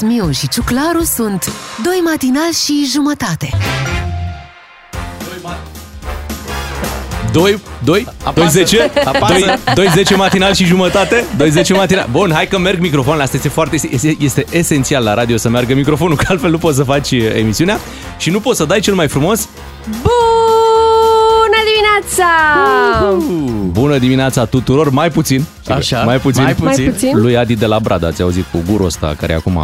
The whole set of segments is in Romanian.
Miu și Ciuclaru sunt Doi matinal și jumătate. 2, 2, 2, 10, 2, 2, 10 matinal și jumătate, 2, 10 matinal. Bun, hai că merg microfonul, asta este foarte, este, este esențial la radio să meargă microfonul, că altfel nu poți să faci uh, emisiunea. Și nu poți să dai cel mai frumos. Bună dimineața! Bună dimineața tuturor, mai puțin, Așa, mai puțin, mai puțin. Mai puțin? lui Adi de la Brad, ați auzit cu gurul ăsta care acum...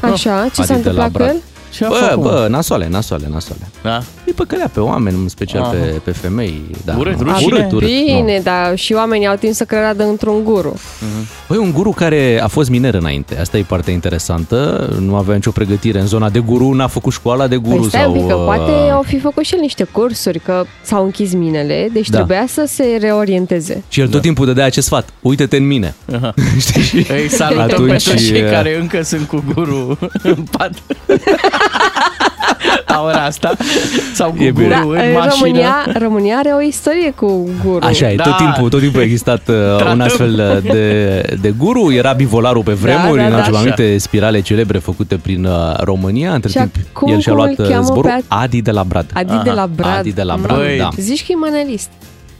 Așa, ce Adi s-a de la întâmplat cu Brad. el? Ce a Bă, făcut? bă, nasoale, nasoale, nasoale. Da? E păcălea pe oameni, în special Aha. pe, pe femei. Da, Urât, nu. rușine. urât, urât. Bine, nu. dar și oamenii au timp să creadă într-un guru. Băi, un guru care a fost miner înainte. Asta e partea interesantă. Nu avea nicio pregătire în zona de guru, n-a făcut școala de guru Păi stai sau... un pic, că uh, poate au fi făcut și el niște cursuri, că s-au închis minele, deci Da. trebuia să se reorienteze. Și el tot timpul dădea acest sfat. Uite-te în mine. Aha. Știi? Și Îi salutăm atunci, pe toți cei uh, care încă sunt cu guru în pat. La ora asta. Sau cu E bine. guru Da, în mașină. România, România are o istorie cu guru. Așa e, Da. tot timpul, tot timpul a existat uh, un Tratăm. astfel de, de guru. Era bivolarul pe vremuri, da, în da. ceva Așa. aminte spirale celebre făcute prin uh, România. Între Și timp, acum el și-a cum luat îl uh, cheamă zborul pe Adi de la Brad. Adi Aha, de la Brad. Adi de la Brad, Băi, da. Zici că e manelist.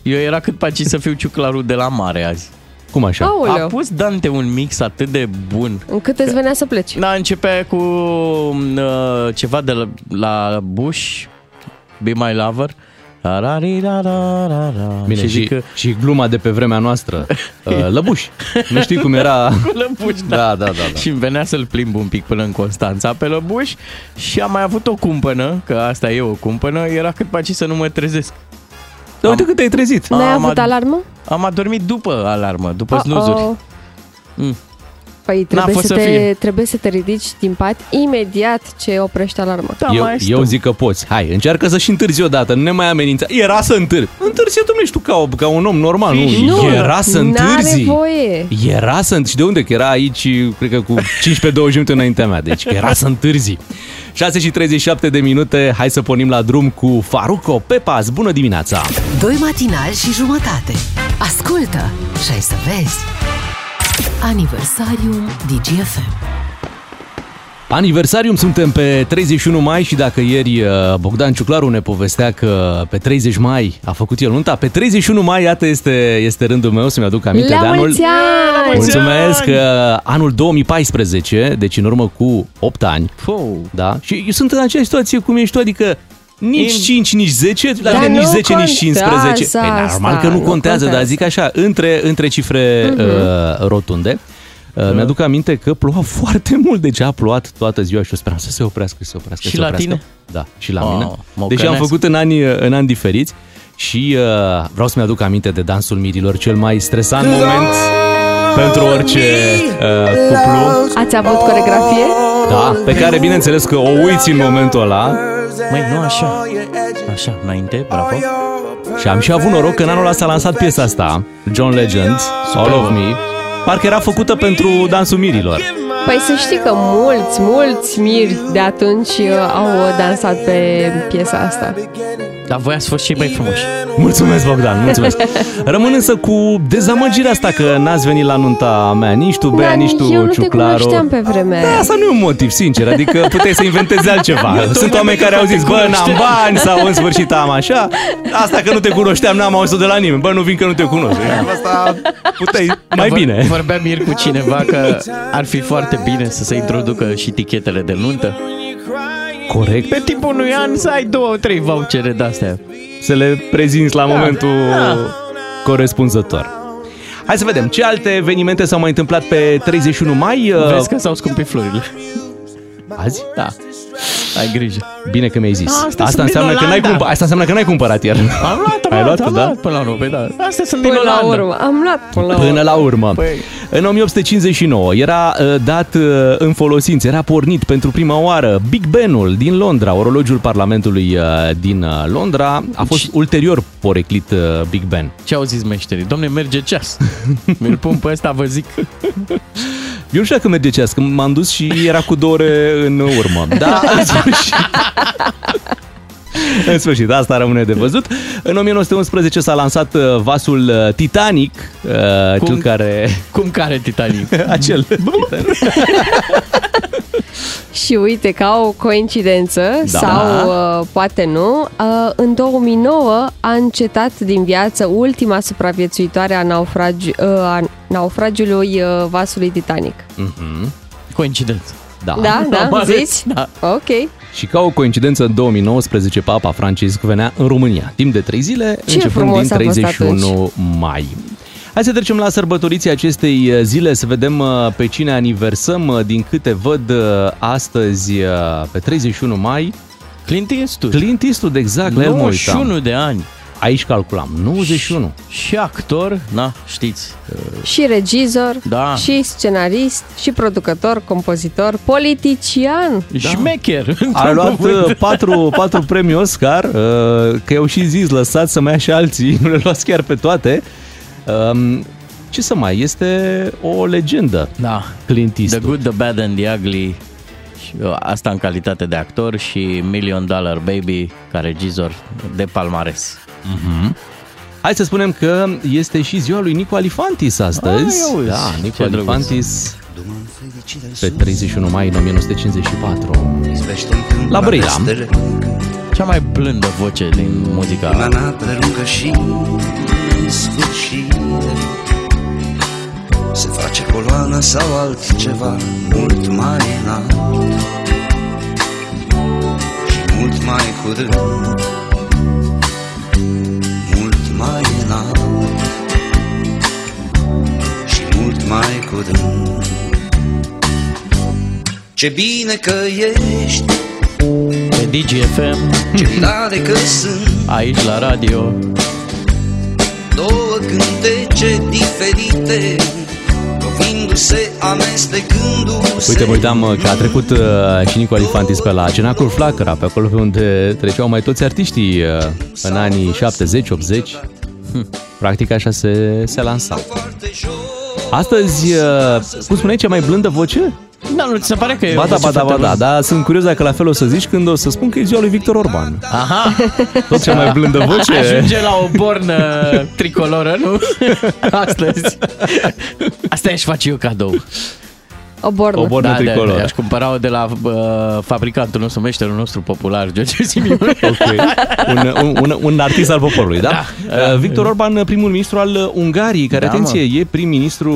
Eu era cât paci să fiu ciuclarul de la mare azi. Cum așa? Aoleu, A pus Dante un mix atât de bun. încât îți venea să pleci. Da, începea cu uh, ceva de la, la Bush, Be My Lover. Ra-ra-ri-ra-ra-ra-ra. Bine, și, și zic că și gluma de pe vremea noastră. Uh, lăbuș. Nu știi cum era... Lăbuș, Da, da, da. da. Și îmi venea să-l plimb un pic până în Constanța pe Lăbuș și am mai avut o cumpănă, că asta e o cumpănă, era cât paci să nu mă trezesc. Dar uite cât te-ai trezit. N-ai Am avut ad- alarmă? Am adormit după alarmă, după Oh-oh. snuzuri. Mm. Păi trebuie fost să, să te, fie. trebuie să te ridici din pat imediat ce oprește alarma. Da, eu, mai eu stăm. zic că poți. Hai, încearcă să și întârzi odată. Nu ne mai amenința. Era să întârzi. Întârzi, domnule, și tu ca, o- ca un om normal. Nu, Nu, era să N-are întârzi. voie. Era să întârzi. Și de unde? Că era aici, cred că cu 15-20 minute înaintea mea. Deci că era să întârzi. 6 și 37 de minute. Hai să pornim la drum cu Faruco Pepas. Bună dimineața! Doi matinal și jumătate Ascultă și ai să vezi Aniversariul DGFM Aniversarium suntem pe 31 mai și dacă ieri uh, Bogdan Ciuclaru ne povestea că pe 30 mai a făcut el nunta, pe 31 mai, iată, este, este rândul meu să-mi aduc aminte La de anul... mulți ani! Mulțumesc! Uh, anul 2014, deci în urmă cu 8 ani, Fou. da? Și eu sunt în aceeași situație cum ești tu, adică nici In- 5, nici 10, dar Dar nici nu 10, nici 15. contează Păi, normal asta, că nu nu contează, dar contează. zic așa, între, între cifre uh, rotunde. Uh, Mi-aduc aminte că ploua foarte mult, deci a plouat toată ziua și eu speram să se oprească, să se oprească, Și să se la oprească. tine? Da, și la Oh, mine. mă Deși am ocănesc. făcut în ani, în ani diferiți și uh, vreau să-mi aduc aminte de dansul mirilor, cel mai stresant moment pentru orice uh, cuplu. Ați avut coregrafie? Da, pe care bineînțeles că o uiți în momentul ăla Măi, nu așa. Așa, înainte, bravo. și am și avut noroc că în anul ăsta a lansat piesa asta, John Legend, All of Me, parcă era făcută pentru dansul mirilor. Păi să știi că mulți, mulți miri de atunci uh, au dansat pe piesa asta. Dar voi ați fost cei mai frumoși. Mulțumesc, Bogdan, mulțumesc. Rămân însă cu dezamăgirea asta că n-ați venit la nunta mea, nici tu, Bea, Dar nici tu, eu nu te Ciuclaru. cunoșteam pe vremea Da, aia. asta nu e un motiv, sincer, adică puteai să inventezi altceva. Sunt oameni care au zis, bă, n-am bani sau în sfârșit am așa. Asta că nu te cunoșteam, n-am auzit de la nimeni. Bă, nu vin că nu te cunosc. Asta puteai mai Vor- bine. Vorbeam ieri cu cineva că ar fi foarte bine să se introducă și tichetele de nuntă. Corect. Pe timpul unui an să ai două, trei vouchere de-astea. Să le prezinți la momentul da. corespunzător. Hai să vedem ce alte evenimente s-au mai întâmplat pe 31 mai. uh, Vezi că s-au scumpit florile. Azi? Da. Ai grijă. Bine că mi-ai zis. A, astea Asta sunt înseamnă, din că n-ai Olanda. cumpărat, asta înseamnă că n-ai cumpărat ieri. Am luat, am Ai luat, luat, am da? luat până la urmă, păi da. Astea sunt din Până la Olanda. urmă. Am luat până la urmă. Până la urmă. Păi. În 1859 era uh, dat uh, în folosință, era pornit pentru prima oară Big Ben-ul din Londra, orologiul Parlamentului uh, din uh, Londra. A fost ulterior poreclit uh, Big Ben. Ce au zis meșterii? Domne, merge ceas. Mi-l pun pe ăsta, vă zic. Eu nu știu dacă merge ceas, că m-am dus și era cu două ore în urmă. Da, în sfârșit. În sfârșit, asta rămâne de văzut. În 1911 s-a lansat uh, vasul uh, Titanic, uh, Cum? cel care... Cum care Titanic? Acel. Și uite, ca o coincidență, Da. sau uh, poate nu, uh, în 2009 a încetat din viață ultima supraviețuitoare a, naufragi, uh, a naufragiului uh, vasului Titanic. Mhm. Coincidență. Da. Da, da, Am ales, zici? da. Ok. Și ca o coincidență, în 2019, Papa Francisc venea în România, timp de 3 zile, Ce începând frumos din a fost 31 mai. Hai să trecem la sărbătoriții acestei uh, zile, să vedem uh, pe cine aniversăm. Uh, Din câte văd uh, astăzi, uh, pe 31 mai, Clint Eastwood. Clint Eastwood, exact, la el mă uitam. 91 de ani. Aici calculam, 91. Și actor, na, știți. Și regizor, Da. și scenarist, și producător, compozitor, politician. Da. Șmecher. A luat uh, patru, patru premii Oscar, uh, că i-au și zis, lăsați să mai ia și alții, nu le luați chiar pe toate. Um, ce să mai, este o legendă, Da. Clint The Eastwood. Good, The Bad and The Ugly. Și, uh, Asta în calitate de actor și Million Dollar Baby ca regizor de palmares. Hai să spunem că este și ziua lui Nico Alifantis astăzi. Ai, auzi, da, ce Nico drăguț. Alifantis pe 31 mai 1954. La Brăila. Cea mai blândă voce din muzica Mea prelungă și sfârșit Se face coloană sau altceva mult mai înalt Și mult mai curând mai curând Ce bine că ești, pe DGFM, ce mirare că sunt aici la radio. Două cântece diferite Lovindu-se, amestecându-se Uite, mă uitam uh, că a trecut uh, și Nico Alifantis pe la Cenacul Flacăra, pe acolo pe unde treceau mai toți artiștii uh, în anii 70-80. Hm, Practic așa se, se lansa. Foarte jos Astăzi, uh, cum spuneai, cea mai blândă voce? Da, nu ți se pare că e Ba o da, voce ba da, ba foarte da, blândă? dar sunt curios dacă la fel o să zici când o să spun că e ziua lui Victor Orban. Aha, Tot cea mai blândă voce. ajunge la o bornă tricoloră, nu? Astăzi. Asta aș face eu cadou. O bornă. O bornă Da, da, tricoloră. aș cumpăra-o de la uh, fabricantul nostru, meșterul nostru popular, George Simion. Ok. Un, un, un, un artist al poporului, da? da. Victor Orban, primul ministru al uh, Ungariei, care, Da, atenție, e prim-ministru,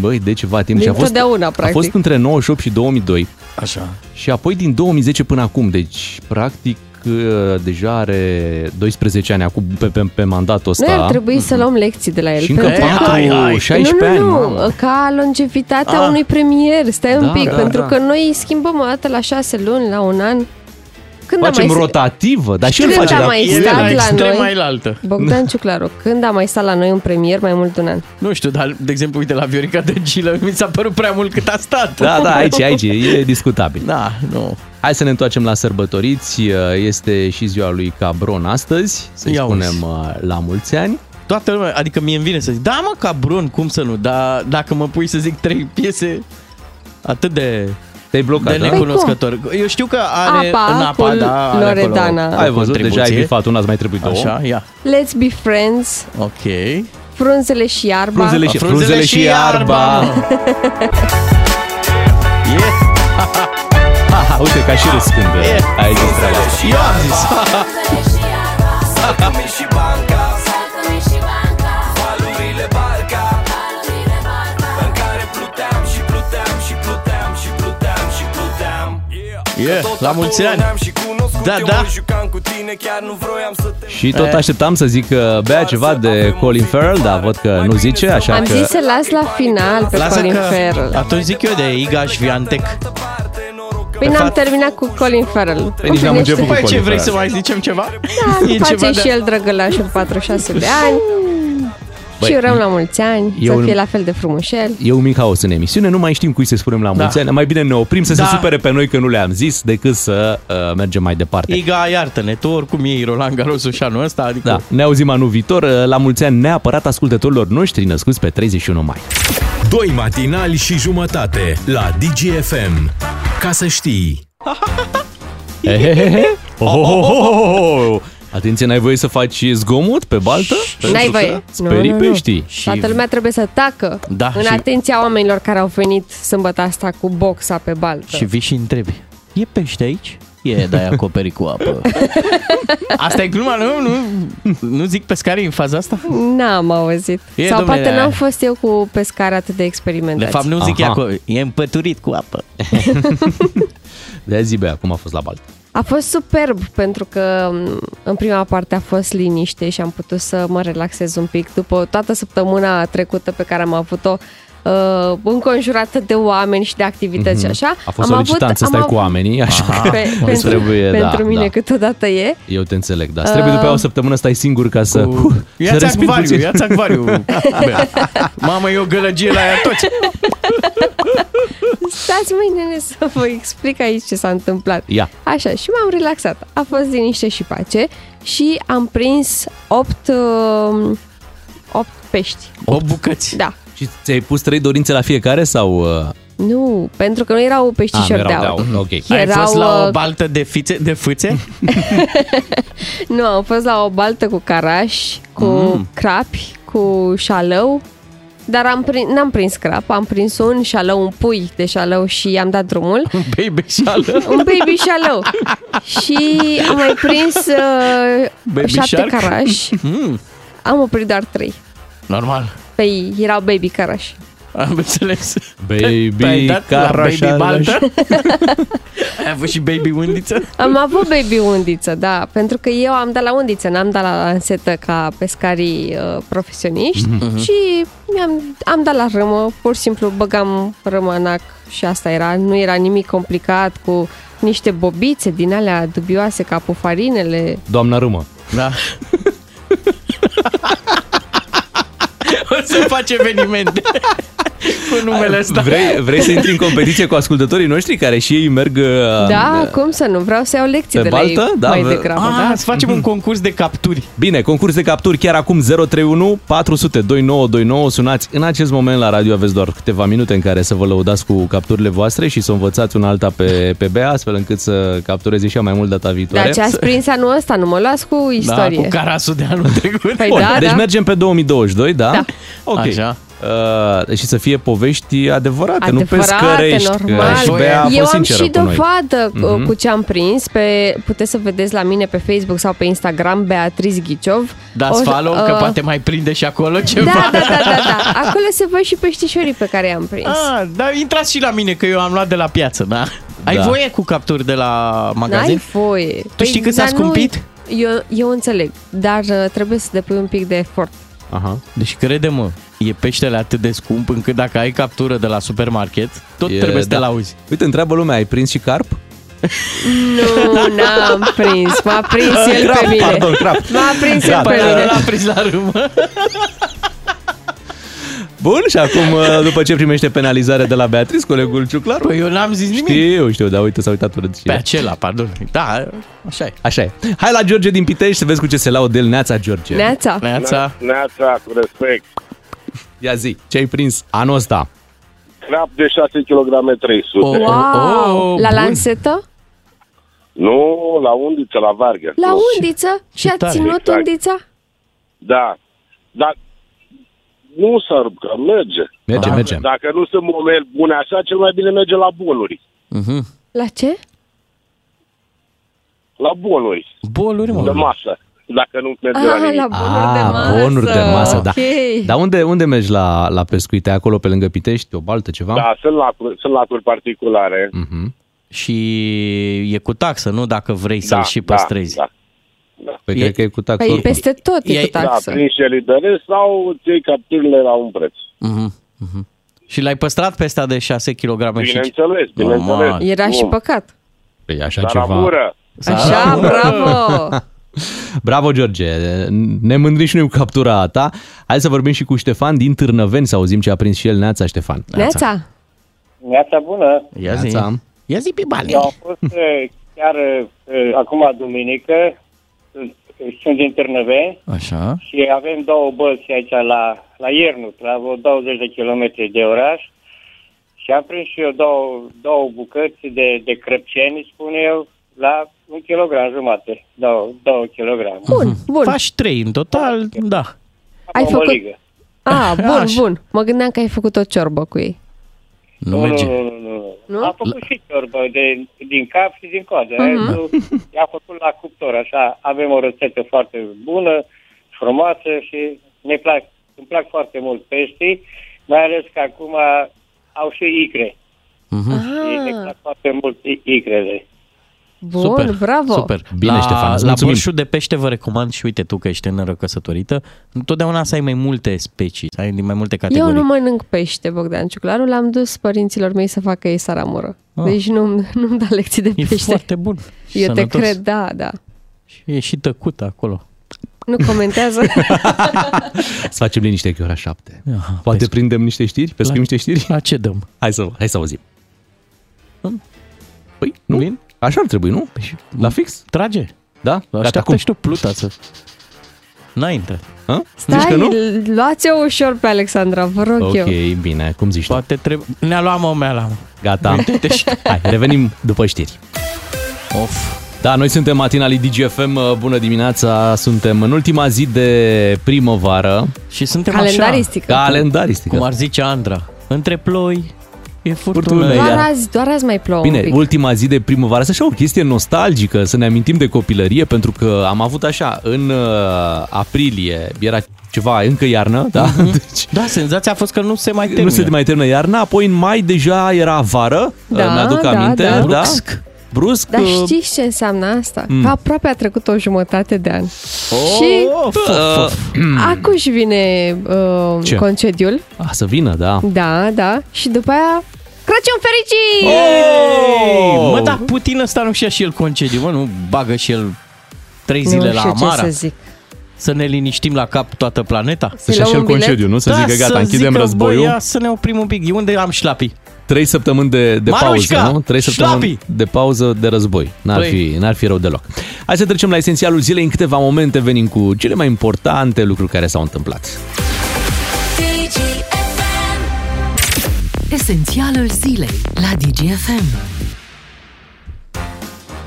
băi, de ceva timp. și a fost, Dintotdeauna, a practic. fost între 98 și 2002 Așa. și apoi din 2010 până acum. Deci, practic, uh, deja are 12 ani acum pe, pe, pe mandatul ăsta. Noi ar trebui să luăm lecții de la el. Și încă pentru că- 4, Hai, hai. 16 nu, ani. nu, mamă. nu, ca longevitatea Ah. unui premier. Stai un Da, pic, da, pentru da. că noi schimbăm o dată la șase luni, la un an. Când am Facem mai rotativă, dar și el Când face a dar mai cu- stat la la extrema noi. ilaltă. Bogdan Ciuclaru, când a mai stat la noi un premier mai mult de un an? Nu știu, dar, de exemplu, uite, la Viorica Dăncilă mi s-a părut prea mult cât a stat. Da, da, aici, aici, e discutabil. Da, nu. Hai să ne întoarcem la sărbătoriți. Este și ziua lui Cabron astăzi, să-i Ia spunem uzi. uh, la mulți ani. Toată lumea, adică mie îmi vine să zic, da mă, Cabron, cum să nu, dar dacă mă pui să zic trei piese atât de, Te-ai de blocat, da? necunoscător. Eu știu că are Apa în apa, cu da, are Loredana. acolo Ai o văzut, deja ai contribuție. bifat una, îți mai trebuie două. Așa, ia. Let's be friends, Ok. frunzele și iarba. Frunzele și, Frunzele frunzele și și iarba. mă. Yeah. Ha, uite, ca și râs când uh, E. ai zis treaba asta. Eu am zis. Salcă-mi și banca Saltă-mi și banca Valurile barca Valurile barca În care pluteam și pluteam și pluteam și pluteam și pluteam Yeah, la mulți ani. și cunoscut Da, eu da. mă jucam cu tine Chiar nu vroiam să te Și tot așteptam să zic uh, bea ceva de Colin Farrell, dar văd că nu zice, așa Am că... zis să las la final pe Lasă Colin că Farrell. atunci zic eu de Iga Șviantec. Păi n-am terminat cu Colin Farrell. Păi nici n-am Împlinește- început cu Păi ce Colin vrei să Farrell. mai zicem ceva? Da, E face ceva de- și el drăgălașul 46 de ani. Băi, și urăm la mulți ani, eu să în- fie la fel de frumușel. E un mic haos în emisiune, nu mai știm cui să spunem la mulți Da. ani. Mai bine ne oprim să Da. se supere pe noi că nu le-am zis, decât să uh, mergem mai departe. Iga, iartă-ne, tu oricum iei Roland Garros și anul ăsta, adică... Da, ne auzim anul viitor. Uh, La mulți ani neapărat ascultătorilor noștri născuți pe 31 mai. Doi matinali și jumătate la DGFM. Ca să știi... Ehehehe. Oh, oh, oh, oh, oh. Atenție, n-ai voie să faci zgomot pe baltă? N-ai Pentru că voie. Sperii peștii. Și- Toată lumea trebuie să tacă Da, în și- atenția oamenilor care au venit sâmbătă asta cu boxa pe baltă. Și vii și întrebi, e pește aici? E, dar e acoperit cu apă. Asta e gluma, nu? Nu, nu zic pescarii în faza asta? N-am auzit. E, Sau domnule, poate n-am da. fost eu cu pescare atât de De experimentați. fapt nu zic e, Aha. aco- e împăturit cu apă. De zi, Bea, cum a fost la baltă? A fost superb pentru că m, în prima parte a fost liniște și am putut să mă relaxez un pic după toată săptămâna trecută pe care am avut-o uh, înconjurată de oameni și de activități și așa. Mhm. A fost am solicitant să am stai cu avut- oamenii, așa Aha. că Pe, îți pentru, trebuie, pentru da, mine da. câteodată e. Eu te înțeleg, da. Îți trebuie după aia o săptămână stai singur ca să... Cu... să Ia-ți respiri acvariu, puțin. ia-ți acvariu. Bea. Mamă, e o gălăgie la ea toți. Stați mâine nene, să vă explic aici ce s-a întâmplat. Ia. Așa, și m-am relaxat. A fost liniște și pace și am prins 8, uh, 8 pești. O bucăți. Da. Și ți-ai pus trei dorințe la fiecare sau... Uh... Nu, pentru că nu erau peștișori Ah, de nu erau aur. de aur, ok. Ai Erau, fost la o uh, baltă de, fițe, de fâțe? Nu, am fost la o baltă cu carași, cu mm. crapi, cu șalău, dar am prin, n-am prins crap, am prins un șalău, un pui de șalău și i-am dat drumul. Baby șală. Un baby șalău. și am mai prins uh, Baby șapte shark? carași. Mm, Am oprit doar trei. normal. Păi erau baby carași. Am înțeles. Baby, Te-ai dat la caraș, baby araș. baltă? Ai avut și baby undiță? Am avut baby undiță, da, pentru că eu am dat la undiță, n-am dat la lansetă ca pescarii uh, profesioniști Mhm. și mi-am, am dat la râmă, pur și simplu băgam râmă în ac și asta era, nu era nimic complicat cu niște bobițe din alea dubioase ca pufarinele. Doamna Râmă. Da. o să faci evenimente cu numele ăsta. Vrei, vrei să intri în competiție cu ascultătorii noștri care și ei merg... uh, Da, cum să nu, vreau să iau lecții Pe de la ei baltă? Da, mai vă- degrabă. Ah, da. să facem un concurs de capturi. Bine, concurs de capturi chiar acum 031 400 2929. Sunați în acest moment la radio, aveți doar câteva minute în care să vă lăudați cu capturile voastre și să învățați una alta pe, pe Bea, astfel încât să captureze și ea mai mult data viitoare. Dar ce ați prins anul ăsta, nu mă luați cu istorie. Da, cu carasul de anul trecut. Păi Bun, da, deci da. mergem pe 2022, da? Da. Ok. Așa. Uh, și să fie povești adevărate, nu Adevărate, pescărești. normal. Că și Bea aș fost Eu am sinceră și cu noi. dovadă Mhm. uh cu ce am prins. Pe, puteți să vedeți la mine pe Facebook sau pe Instagram Beatriz Ghiciov. Dați O- follow, că uh, poate mai prinde și acolo ceva. Da, da, da, da, da. Acolo se văd și peștișorii pe care i-am prins. Ah, dar intrați și la mine, că eu am luat de la piață, da? Ai Da. voie cu capturi de la magazin? N-ai voie. Tu știi cât s-a scumpit? Eu, eu înțeleg, dar uh, trebuie să depui un pic de efort. Aha. Deci crede-mă, e peștele atât de scump încât dacă ai captură de la supermarket, tot E, trebuie să te da. lauzi. Uite, întreabă lumea, ai prins și carp? Nu, n-am prins. M-a prins el Crap, pe mine. pardon, crap. M-a prins el Gata. pe mine. L-a prins la râmă. Bun, și acum, uh, după ce primește penalizare de la Beatriz, colegul Ciuclar? Păi eu n-am zis nimic. Știu, știu, dar uite, s-a uitat urât și Pe el. acela, pardon. Da, așa e. Așa e. Hai la George din Pitești să vezi cu ce se laudă el. Neața, George. Neața. Neața. Neața, cu respect. Ia zi, ce ai prins anul ăsta? Crap de 6 kg 300. Oh. Wow! Oh, la bun. lansetă? Nu, la undiță, la vargă. La Nu. undiță? Și a tare. ținut Exact. undița? Da. Dar nu s-ar că merge. Merge, Dacă- merge. Dacă nu sunt momenti bune așa, cel mai bine merge la bunuri. Mhm. La ce? La bunuri Boluri, de mă. masă. Dacă nu merge la Ah, nimic. la bonuri de masă. Ah, bonuri de masă, da. Ok. Dar unde, unde mergi la, la pescuit? E acolo pe lângă Pitești, o baltă, ceva? Da, sunt lacuri, sunt lacuri particulare. Mhm. Și e cu taxă, nu? Dacă vrei să-l da, și păstrezi. Da, da. Păi E- cred că e cu taxă Păi oricum. peste tot e E- cu Da, taxă. prin și eliberezi sau îți iei capturile la un preț. Mhm, mhm. Și l-ai păstrat pe ăsta de 6 kg și... Bineînțeles, bineînțeles. Normal. Era și Bun. păcat. Păi așa Dar ceva. amură. Așa, bravo! Bravo, George! Ne mândrim și noi cu captura ta. Hai să vorbim și cu Ștefan din Târnăveni să auzim ce a prins și el. Neața, Ștefan. Neața, Neața bună! Ia zi. Neața. Ia zi pe bani. Eu am fost eh, chiar eh, acum duminică, sunt- sunt din Târnăveni Așa. și avem două bălți aici la, la Iernut, la vreo 20 de kilometri de oraș și am prins și eu două, două bucăți de, de crăpceni, spun eu, la un kilogram jumate, două, două kilograme. Bun, bun. Faci trei în total, da. Ai Am o făcut- măligă. Ah, bun, Așa. bun. Mă gândeam că ai făcut o ciorbă cu ei. Nu Nu, nu, merge. nu, nu, nu. Nu? Am făcut și ciorbă de, din cap și din coadă. Mhm. Uh-huh. I-a făcut la cuptor, așa. Avem o rețetă foarte bună, frumoasă și ne plac, îmi plac foarte mult peștii, mai ales că acum au și icre. Mhm. Și ne Ah, plac foarte mult i- icrele. Bun, Super, bravo. Super. Bine, la, Ștefan, îți La mulțumim. borșul de pește vă recomand și uite tu că ești tânără căsătorită, întotdeauna să ai mai multe specii, să ai din mai multe categorii. Eu nu mănânc pește, Bogdan Ciuclaru, l-am dus părinților mei să facă ei saramură. Ah. Deci nu, nu-mi da lecții de E pește. foarte bun. Păi Eu sănătos. te cred, da, da. Și e și tăcut acolo. Nu comentează. Să facem liniște că e ora 7. Aha, Poate pe- prindem niște știri? Pescuim niște știri? La ce dăm? Hai să, hai să auzim. Hum. Păi, nu? Bine. Așa ar trebui, nu? La fix? Trage. Da? Gata, Așteaptă acum. și tu pluta să... N-ai Ha? Stai, Zici că nu? luați-o ușor pe Alexandra, vă rog Ok, eu. bine, cum zici tu? Poate trebuie... Ne-a luat mă, mi-a luat mă. Gata. Hai, revenim după știri. Of. Da, noi suntem matinalii DGFM, bună dimineața, suntem în ultima zi de primăvară, Și suntem Calendaristică. calendaristică. așa, cum ar zice Andra. Între ploi e furtună. Furtună, Doar iar- azi, doar azi mai plouă un Bine, pic. ultima zi de primăvară, să așa o chestie nostalgică, să ne amintim de copilărie, pentru că am avut așa, în uh, aprilie, era ceva încă iarnă, da? Deci, Da, senzația a fost că nu se mai termină. nu se mai termină iarna, apoi în mai deja era vară, Da, uh, mi-aduc da, aminte, da. da? Brusc. Brusc. Dar uh, știți ce înseamnă asta? Mm. Că aproape a trecut o jumătate de an. Și Of, of, of. acum și vine uh, Ce? concediul. a, să vină, da. Da, da. Și după aia, Crăciun fericit! Oh! Mă, da, Putin ăsta nu și-a și el concediu, mă, nu bagă și el trei nu zile la știu ce Amara să zic. să ne liniștim la cap toată planeta? Să-și luăm ia și el un bilet? concediu, nu? Să da, zică gata, să închidem zică, războiul. Bă, ia să ne oprim un pic. Unde am șlapii? Trei săptămâni de, de Marușca, pauză, nu? Trei săptămâni șlapii. de pauză de război. N-ar Păi. fi, n-ar fi rău deloc. Hai să trecem la esențialul zilei. În câteva momente venim cu cele mai importante lucruri care s-au întâmplat. DGFM. Esențialul zilei la DGFM.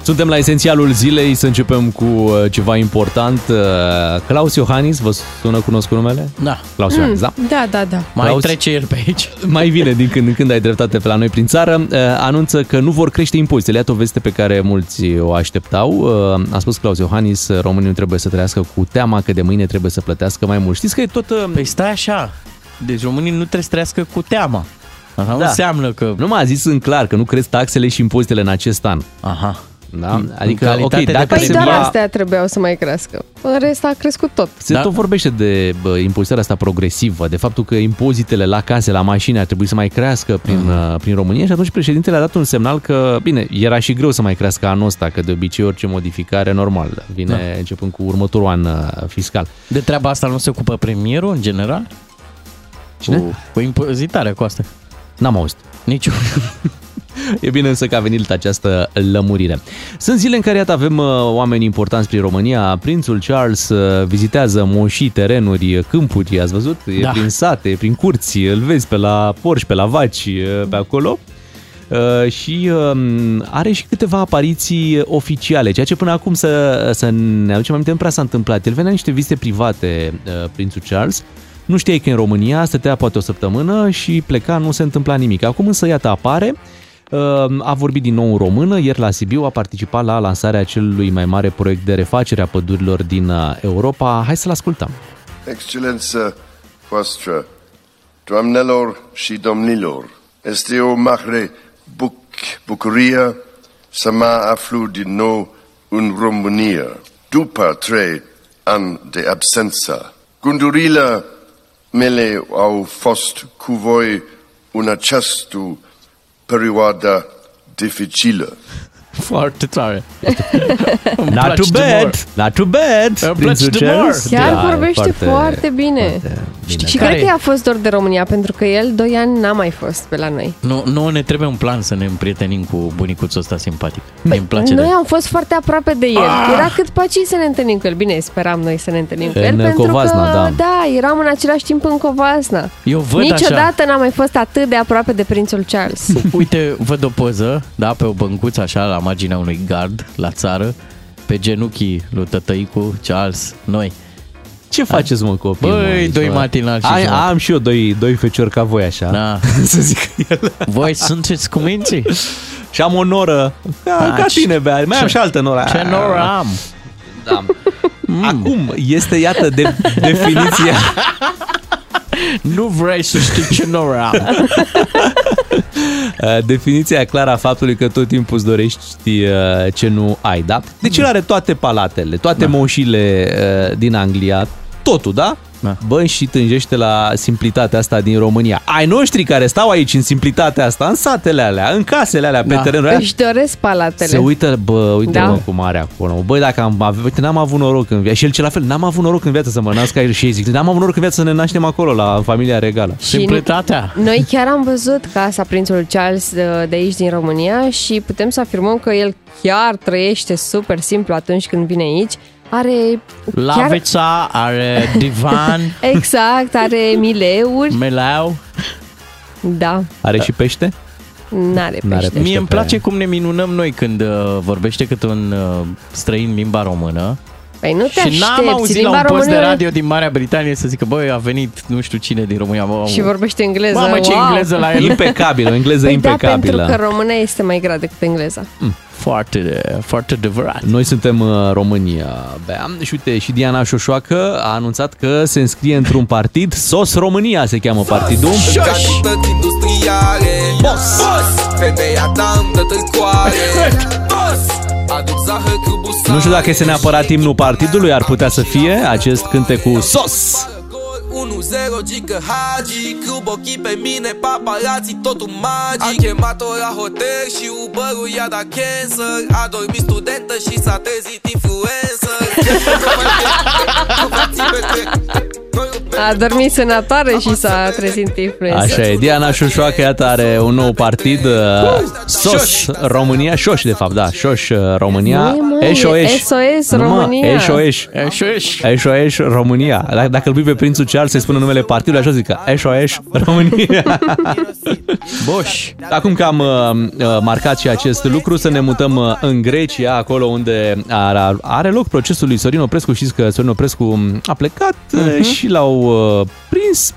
Suntem la esențialul zilei, să începem cu uh, ceva important. Uh, Claus Iohannis, vă sună cunoscut numele? Da. Claus Iohannis, da? Da, da, da. Mai Claus? trece el pe aici. Mai vine din când în când ai dreptate pe la noi prin țară. Uh, Anunță că nu vor crește impozitele. Iată o veste pe care mulți o așteptau. Uh, A spus Claus Iohannis, românii nu trebuie să trăiască cu teama că de mâine trebuie să plătească mai mult. Știți că e tot... uh, Păi stai așa. Deci românii nu trebuie să trăiască cu teama. Asta nu Da. înseamnă că... Nu m-a zis în clar că nu cresc taxele și impozitele în acest an. Aha. Da? Adică, calitate ok, de dacă Păi se doar va... astea trebuiau să mai crească. În rest a crescut tot. Se Da. tot vorbește de bă, impozitarea asta progresivă, de faptul că impozitele la case, la mașini ar trebui să mai crească prin, uh. prin România și atunci președintele a dat un semnal că, bine, era și greu să mai crească anul ăsta, că de obicei orice modificare normal vine da. începând cu următorul an uh, fiscal. De treaba asta nu se ocupă premierul în general? Cine? Cu, cu impozitarea cu asta. N-am auzit. Nici eu. E bine însă că a venit această lămurire. Sunt zile în care iată, avem uh, oameni importanți prin România. Prințul Charles uh, vizitează moșii, terenuri, câmpuri, ați văzut? E Da. prin sate, prin curți, îl vezi pe la porci, pe la vaci, uh, pe acolo. Uh, și um, are și câteva apariții oficiale, ceea ce până acum să, să ne aducem aminte, nu prea s-a întâmplat. El venea în niște vizite private, uh, prințul Charles, nu știai că e în România, stătea poate o săptămână și pleca, nu se întâmpla nimic. Acum însă, iată, apare, uh, a vorbit din nou în română, ieri la Sibiu a participat la lansarea celui mai mare proiect de refacere a pădurilor din uh, Europa. Hai să-l ascultăm. Excelență voastră, doamnelor și domnilor, este o mare buc bucurie să mă aflu din nou în România, după trei ani de absență. Gândurile mele au fost cu voi în această perioadă dificilă. Foarte tare. Not too bad, not too bad, Îmi place prințul de Charles. Chiar Da, vorbește foarte, foarte bine. foarte bine. Și Care cred că e? i-a fost dor de România, pentru că el doi ani n-a mai fost pe la noi. Nu, nu ne trebuie un plan să ne împrietenim cu bunicuțul ăsta simpatic. Mie îmi place Noi de... am fost foarte aproape de el. Ah! Era cât paci să ne întâlnim cu el. Bine, speram noi să ne întâlnim cu În el. pentru Covasna, că, da. da, eram în același timp în Covasna. Eu văd Niciodată așa. n-am mai fost atât de aproape de prințul Charles. Uite, văd o poză, da, pe o băncuță așa, la marginea unui gard, la țară, pe genunchii lui tătăicu, Charles, noi. Ce faceți, mă, copii? Băi, mă, aici, doi mă? matinali și Ai, jumătate. Am și eu doi, doi feciori ca voi, așa. Da. să zic el. Voi sunteți cu minții? Și am o noră, ca, Ah, ca ce- tine, Bea. Mai am ce- și altă noră. Ce noră am! Da. Acum, este, iată, de, definiția... Nu vrei să știi ce noră am. Uh, definiția clară a faptului că tot timpul îți dorești uh, ce nu ai, da? Deci el are toate palatele, toate da. moșile uh, din Anglia, totul, da? Da. Bă, și tânjește la simplitatea asta din România. Ai noștri care stau aici în simplitatea asta, în satele alea, în casele alea, pe Da. terenul alea, Își doresc palatele. se uită, bă, uite Da. mă cum are acolo. Băi, dacă am avut, uite, n-am avut noroc în viață. Și el ce la fel, n-am avut noroc în viață să mă nasc aici. Și ei zic, n-am avut noroc în viață să ne naștem acolo, la familia regală. Și Simplitatea. Noi chiar am văzut casa prințului Charles de, de aici din România și putem să afirmăm că el chiar trăiește super simplu atunci când vine aici. Are chiar, Lavița, are divan, exact, are mileuri. melau. Da, Are și pește? n-are N-are pește. pește. Mie îmi pe- place cum ne minunăm noi când uh, vorbește câte un uh, străin limba română. Păi nu te și aștepți, n-am auzit la limba un post de română radio din Marea Britanie să zică, băi, a venit nu știu cine din România. Bă, și vorbește engleză. Mamă, ce wow. engleză la el. Impecabilă, o engleză Păi da, impecabilă. pentru că româna este mai grea decât engleza. Foarte, foarte adevărat. Noi suntem uh, România, Bea. Și uite, și Diana Șoșoacă a anunțat că se înscrie într-un partid. SOS România se cheamă partidul. Cantități industriale Boss, Boss Femeia ta îmi dă Nu știu dacă este neapărat imnul partidului, ar putea să fie acest cântec cu SOS. 1-0 Gică Hagi Club ochii pe mine Paparazzi totul magic Am chemat-o la hotel Și Uber-ul i-a dat cancer A dormit studentă și s-a trezit influencer A dormit senatoare și s-a trezit influență. Așa e, Diana Șoșoacă, iată, are un nou partid, uh, SOS România, Șoș, de fapt, da, Șoș uh, România, Nu e, mă, e Eșoeș. SOS Nu, mă, România. Eșoeș. Eșoeș. Eșoeș România. Dacă- Dacă îl pui pe prințul Charles, să-i spună numele partidului, așa zică, Eșoeș România. Boș. Acum că am uh, uh, marcat și acest lucru, să ne mutăm uh, în Grecia, acolo unde are, are loc procesul lui Sorin Oprescu. Știți că Sorin Oprescu um, a plecat uh și l-au uh, prins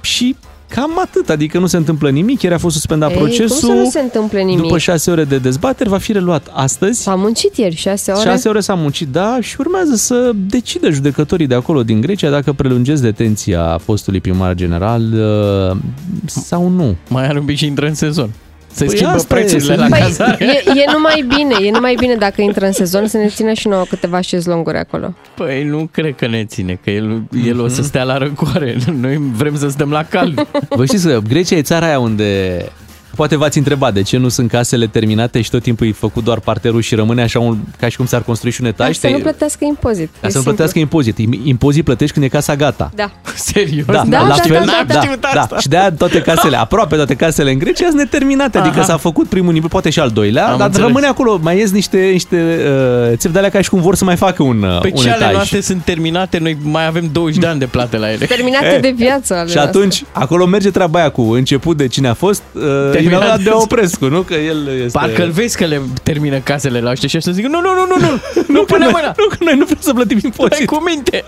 și cam atât, adică nu se întâmplă nimic, ieri a fost suspendat Ei, procesul. Cum să nu se întâmple nimic? După șase ore de dezbateri va fi reluat astăzi. S-a muncit ieri șase ore. Șase ore s-a muncit, da, și urmează să decidă judecătorii de acolo din Grecia dacă prelungesc detenția fostului primar general uh, sau nu. Mai are un pic și intră în sezon. Se Păi schimbă asta e, prețurile să- la Păi, cazare. e, e numai bine, e numai bine dacă intră în sezon să ne țină și nouă câteva șezlonguri acolo. Păi nu cred că ne ține, că el, el o să stea la răcoare. Noi vrem să stăm la cald. Vă știți că Grecia e țara aia unde Poate v-ați întrebat de ce nu sunt casele terminate și tot timpul e făcut doar parterul și rămâne așa un, ca și cum s-ar construi și un etaj. Ca să nu plătească impozit. ca e să nu simplu. plătească impozit. Impozit plătești când e casa gata. Da. Serios? Da, Da, la da, fel, da, da, da, da. Și de aia toate casele, aproape toate casele în Grecia sunt neterminate, adică Aha. s-a făcut primul nivel, poate și al doilea, Am dar înțeles. rămâne acolo, mai ies niște, niște uh, țevi de alea ca și cum vor să mai facă un, uh, Pe un ce ale etaj. noastre sunt terminate, noi mai avem 20 de ani de plată la ele. Terminate E, de viață ale Și atunci, acolo merge treaba aia cu început de cine a fost, uh, Terminat Terminat de- de Oprescu, nu? Că el este... Parcă îl vezi că le termină casele la ăștia și să zic nu, nu, nu, nu, nu, nu pune mâna. Nu, că noi nu vrem să plătim Dai impozit. cu minte.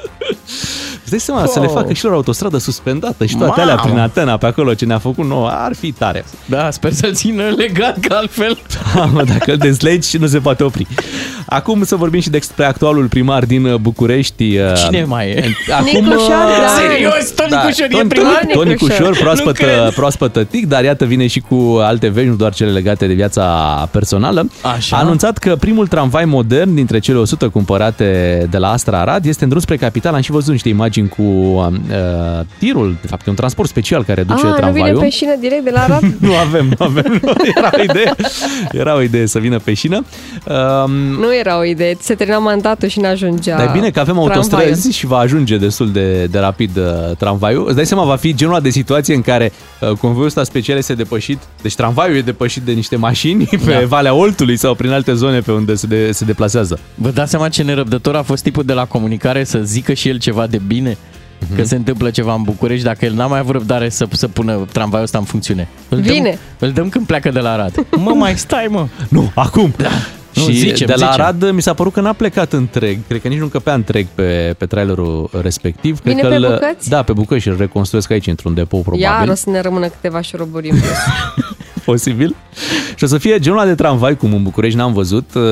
Îți dai seama, să le Oh. facă și lor autostradă suspendată și toate Mamă. alea prin Atena pe acolo ce ne-a făcut nouă, ar fi tare. Da, sper să țină legat, că altfel... Mamă, dacă îl dezlegi nu se poate opri. Acum să vorbim și despre actualul primar din uh, București. uh, Cine mai e? Acum, Nicușor, uh, da. Serios, Toni Cușor e Toni- primar? Toni- Toni Nicușor. Cușor, Nu proaspătă, cred. proaspătă tic, dar iată vine și cu alte vești, nu doar cele legate de viața personală. Așa. A anunțat că primul tramvai modern dintre cele 100 cumpărate de la Astra Arad este în drum spre capital. Am și văzut niște imagini imagini cu uh, tirul, de fapt e un transport special care duce Ah, nu vine tramvaiul. pe șină direct de la Arad? nu avem, nu avem. Era o idee, era o idee să vină pe șină. Um, nu era o idee, se termina mandatul și n-ajungea dar e bine că avem tramvaiul. autostrăzi și va ajunge destul de, de rapid uh, tramvaiul. Îți dai seama, va fi genul ăla de situație în care uh, convoiul ăsta special este depășit, deci tramvaiul e depășit de niște mașini pe Da. Valea Oltului sau prin alte zone pe unde se, de, se deplasează. Vă dați seama ce nerăbdător a fost tipul de la comunicare să zică și el ceva de bine? Că se întâmplă ceva în București dacă el n-a mai avut răbdare să, să pună tramvaiul ăsta în funcțiune. Îl Vine. Dăm, îl dăm când pleacă de la Arad. Mă, mai stai, mă! Nu, acum! Da. Nu, și zicem, de la zicem. Arad mi s-a părut că n-a plecat întreg, cred că nici nu încăpea întreg pe, pe trailerul respectiv. Cred Vine că pe îl- bucăți? Da, pe bucăți și îl reconstruiesc aici într-un depou probabil. Iar o să ne rămână câteva șuruburi în plus. posibil. Și o să fie genul ăla de tramvai, cum în București n-am văzut, uh,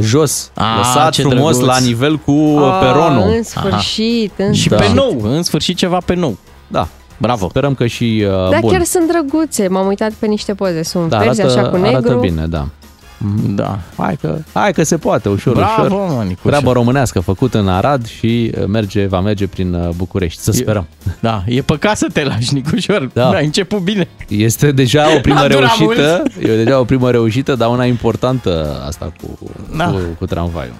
jos, Ah, lăsat ce frumos drăguț. la nivel cu Ah, peronul. În sfârșit, în Și sfârșit. pe nou, în sfârșit ceva pe nou. Da. Bravo. Sperăm că și uh, Dar bun. chiar sunt drăguțe, m-am uitat pe niște poze, sunt da, verzi arată, așa cu negru. arată bine, da. Da. Hai că, hai că se poate, ușor, Bravo, ușor. mă, Nicușor. Treabă românească făcută în Arad și uh, merge, va merge prin uh, București. Să E- sperăm. Da, e păcat să te lași, Nicușor. Da. Ai început bine. Este deja o primă A durat reușită, e deja o primă reușită, dar una importantă asta cu, Da. cu, cu tramvaiul.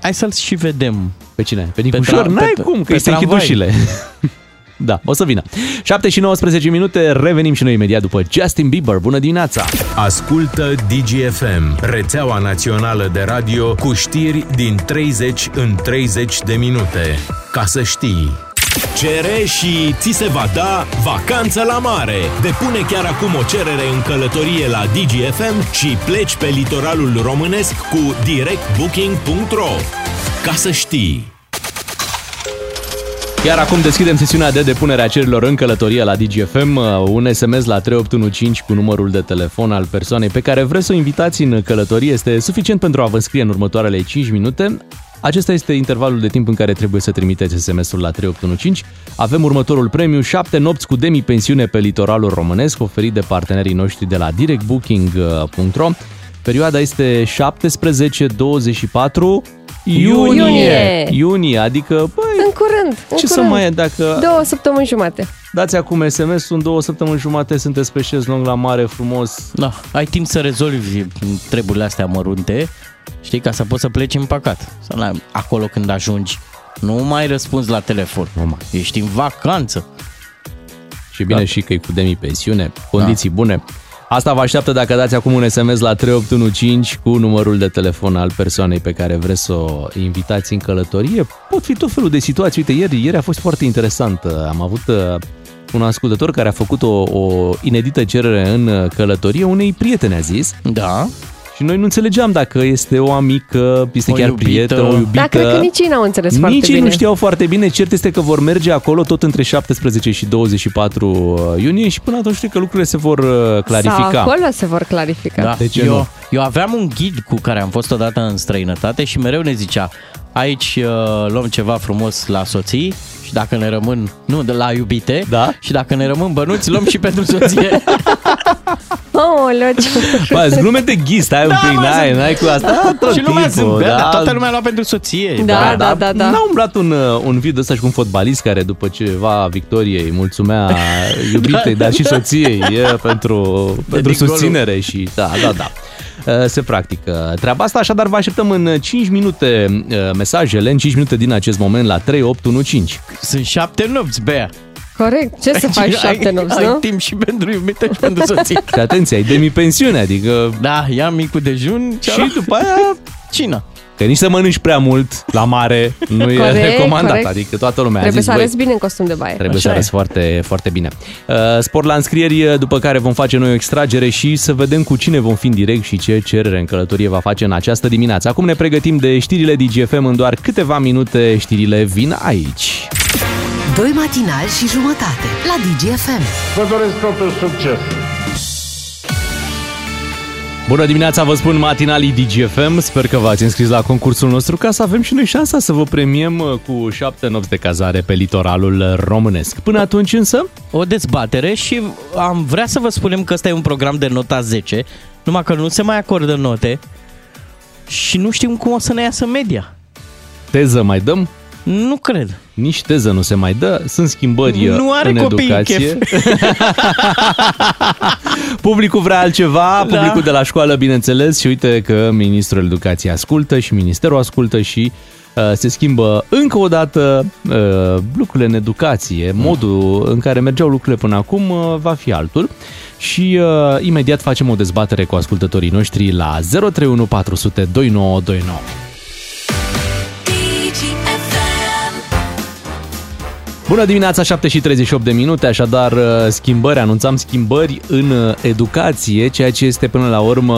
Hai să-l și vedem. Pe cine? Pe Nicușor? tra- N-ai pe- cum, că pe îi se închid tramvai. ușile. Da, o să vină. 7 și 19 minute, revenim și noi imediat după Justin Bieber. Bună dimineața! Ascultă DGFM, rețeaua națională de radio cu știri din 30 în 30 de minute. Ca să știi. Cere și ți se va da vacanță la mare. Depune chiar acum o cerere în călătorie la DGFM și pleci pe litoralul românesc cu directbooking.ro. Ca să știi. Iar acum deschidem sesiunea de depunere a cererilor în călătorie la DGFM. Un SMS la 3815 cu numărul de telefon al persoanei pe care vreți să o invitați în călătorie este suficient pentru a vă scrie în următoarele 5 minute. Acesta este intervalul de timp în care trebuie să trimiteți SMS-ul la 3815. Avem următorul premiu, 7 nopți cu demi-pensiune pe litoralul românesc, oferit de partenerii noștri de la directbooking.ro. Perioada este 17-24 iunie. Iunie. Iunie, adică, băi, În curând, în ce să curând. mai e dacă... Două săptămâni jumate. Dați acum SMS, sunt două săptămâni jumate, sunteți pe șezlong la mare, frumos. Da, ai timp să rezolvi treburile astea mărunte, știi, ca să poți să pleci în păcat. Să n-ai- acolo când ajungi, nu mai răspunzi la telefon. Nu mai. Ești în vacanță. Și bine Da. și că e cu demi-pensiune, condiții bune. Asta vă așteaptă dacă dați acum un SMS la 3815 cu numărul de telefon al persoanei pe care vreți să o invitați în călătorie. Pot fi tot felul de situații. Uite, ieri, ieri a fost foarte interesant. Am avut uh, un ascultător care a făcut o, o inedită cerere în uh, călătorie unei prietene, a zis. Da. Și noi nu înțelegeam dacă este o amică, este O chiar iubită. prietenă, o iubită. Dar cred că nici ei n-au înțeles foarte Nici ei bine. nu știau foarte bine. Cert este că vor merge acolo tot între 17 și 24 iunie și până atunci știu că lucrurile se vor uh, clarifica. Sau acolo se vor clarifica. Da. De ce eu, nu? eu aveam un ghid cu care am fost odată în străinătate și mereu ne zicea aici uh, luăm ceva frumos la soții și dacă ne rămân, nu, de la iubite, Da. și dacă ne rămân bănuți, luăm și pentru soție. Oh, ce Bă, sunt glume de ghis, stai un pic, mă, n-ai, sunt- n-ai cu asta tot și lumea timpul, zâmbea, da. dar toată lumea lua pentru soție. Da, da, da, da. N-a umblat un, uh, un video ăsta și cu un fotbalist care după ceva victoriei mulțumea iubitei, dar și soției e pentru, pentru golul. susținere și da, da, da. Uh, Se practică treaba asta, așadar vă așteptăm în 5 minute uh, mesajele, în 5 minute din acest moment la 3815. Sunt șapte nopți, Bea. Corect. Ce să faci Ai- șapte nopți, ai nu? timp și pentru iubite și pentru soție. Și atenție, ai demi-pensiune, adică Da, ia micul dejun și după aia cina. Că nici să mănânci prea mult la mare nu e Corect, recomandat, corect. adică toată lumea Trebuie a zis, să "Băi, arăți bine în costum de baie. Trebuie Așa să arăți e. foarte, foarte bine. Uh, Sport la înscrieri, după care vom face noi o extragere și să vedem cu cine vom fi în direct și ce cerere în călătorie va face în această dimineață. Acum ne pregătim de știrile DGFM în doar câteva minute. Știrile vin aici. Doi matinali și jumătate la DGFM. Vă doresc totul succes! Bună dimineața, vă spun matinalii DGFM. Sper că v-ați înscris la concursul nostru ca să avem și noi șansa să vă premiem uh, cu șapte nopți de cazare pe litoralul românesc. Până atunci însă, o dezbatere și am vrea să vă spunem că ăsta e un program de nota 10, numai că nu se mai acordă note și nu știm cum o să ne iasă media. teză mai dăm? Nu cred. Nici teză nu se mai dă, sunt schimbări uh, Nu are în copii, educație. Publicul vrea altceva, Da. publicul de la școală, bineînțeles, și uite că Ministrul Educației ascultă și Ministerul ascultă și uh, se schimbă încă o dată uh, lucrurile în educație, modul în care mergeau lucrurile până acum uh, va fi altul. Și uh, imediat facem o dezbatere cu ascultătorii noștri la 031 400 2929. Bună dimineața, 7 și 38 de minute, așadar uh, schimbări, anunțam schimbări în uh, educație, ceea ce este până la urmă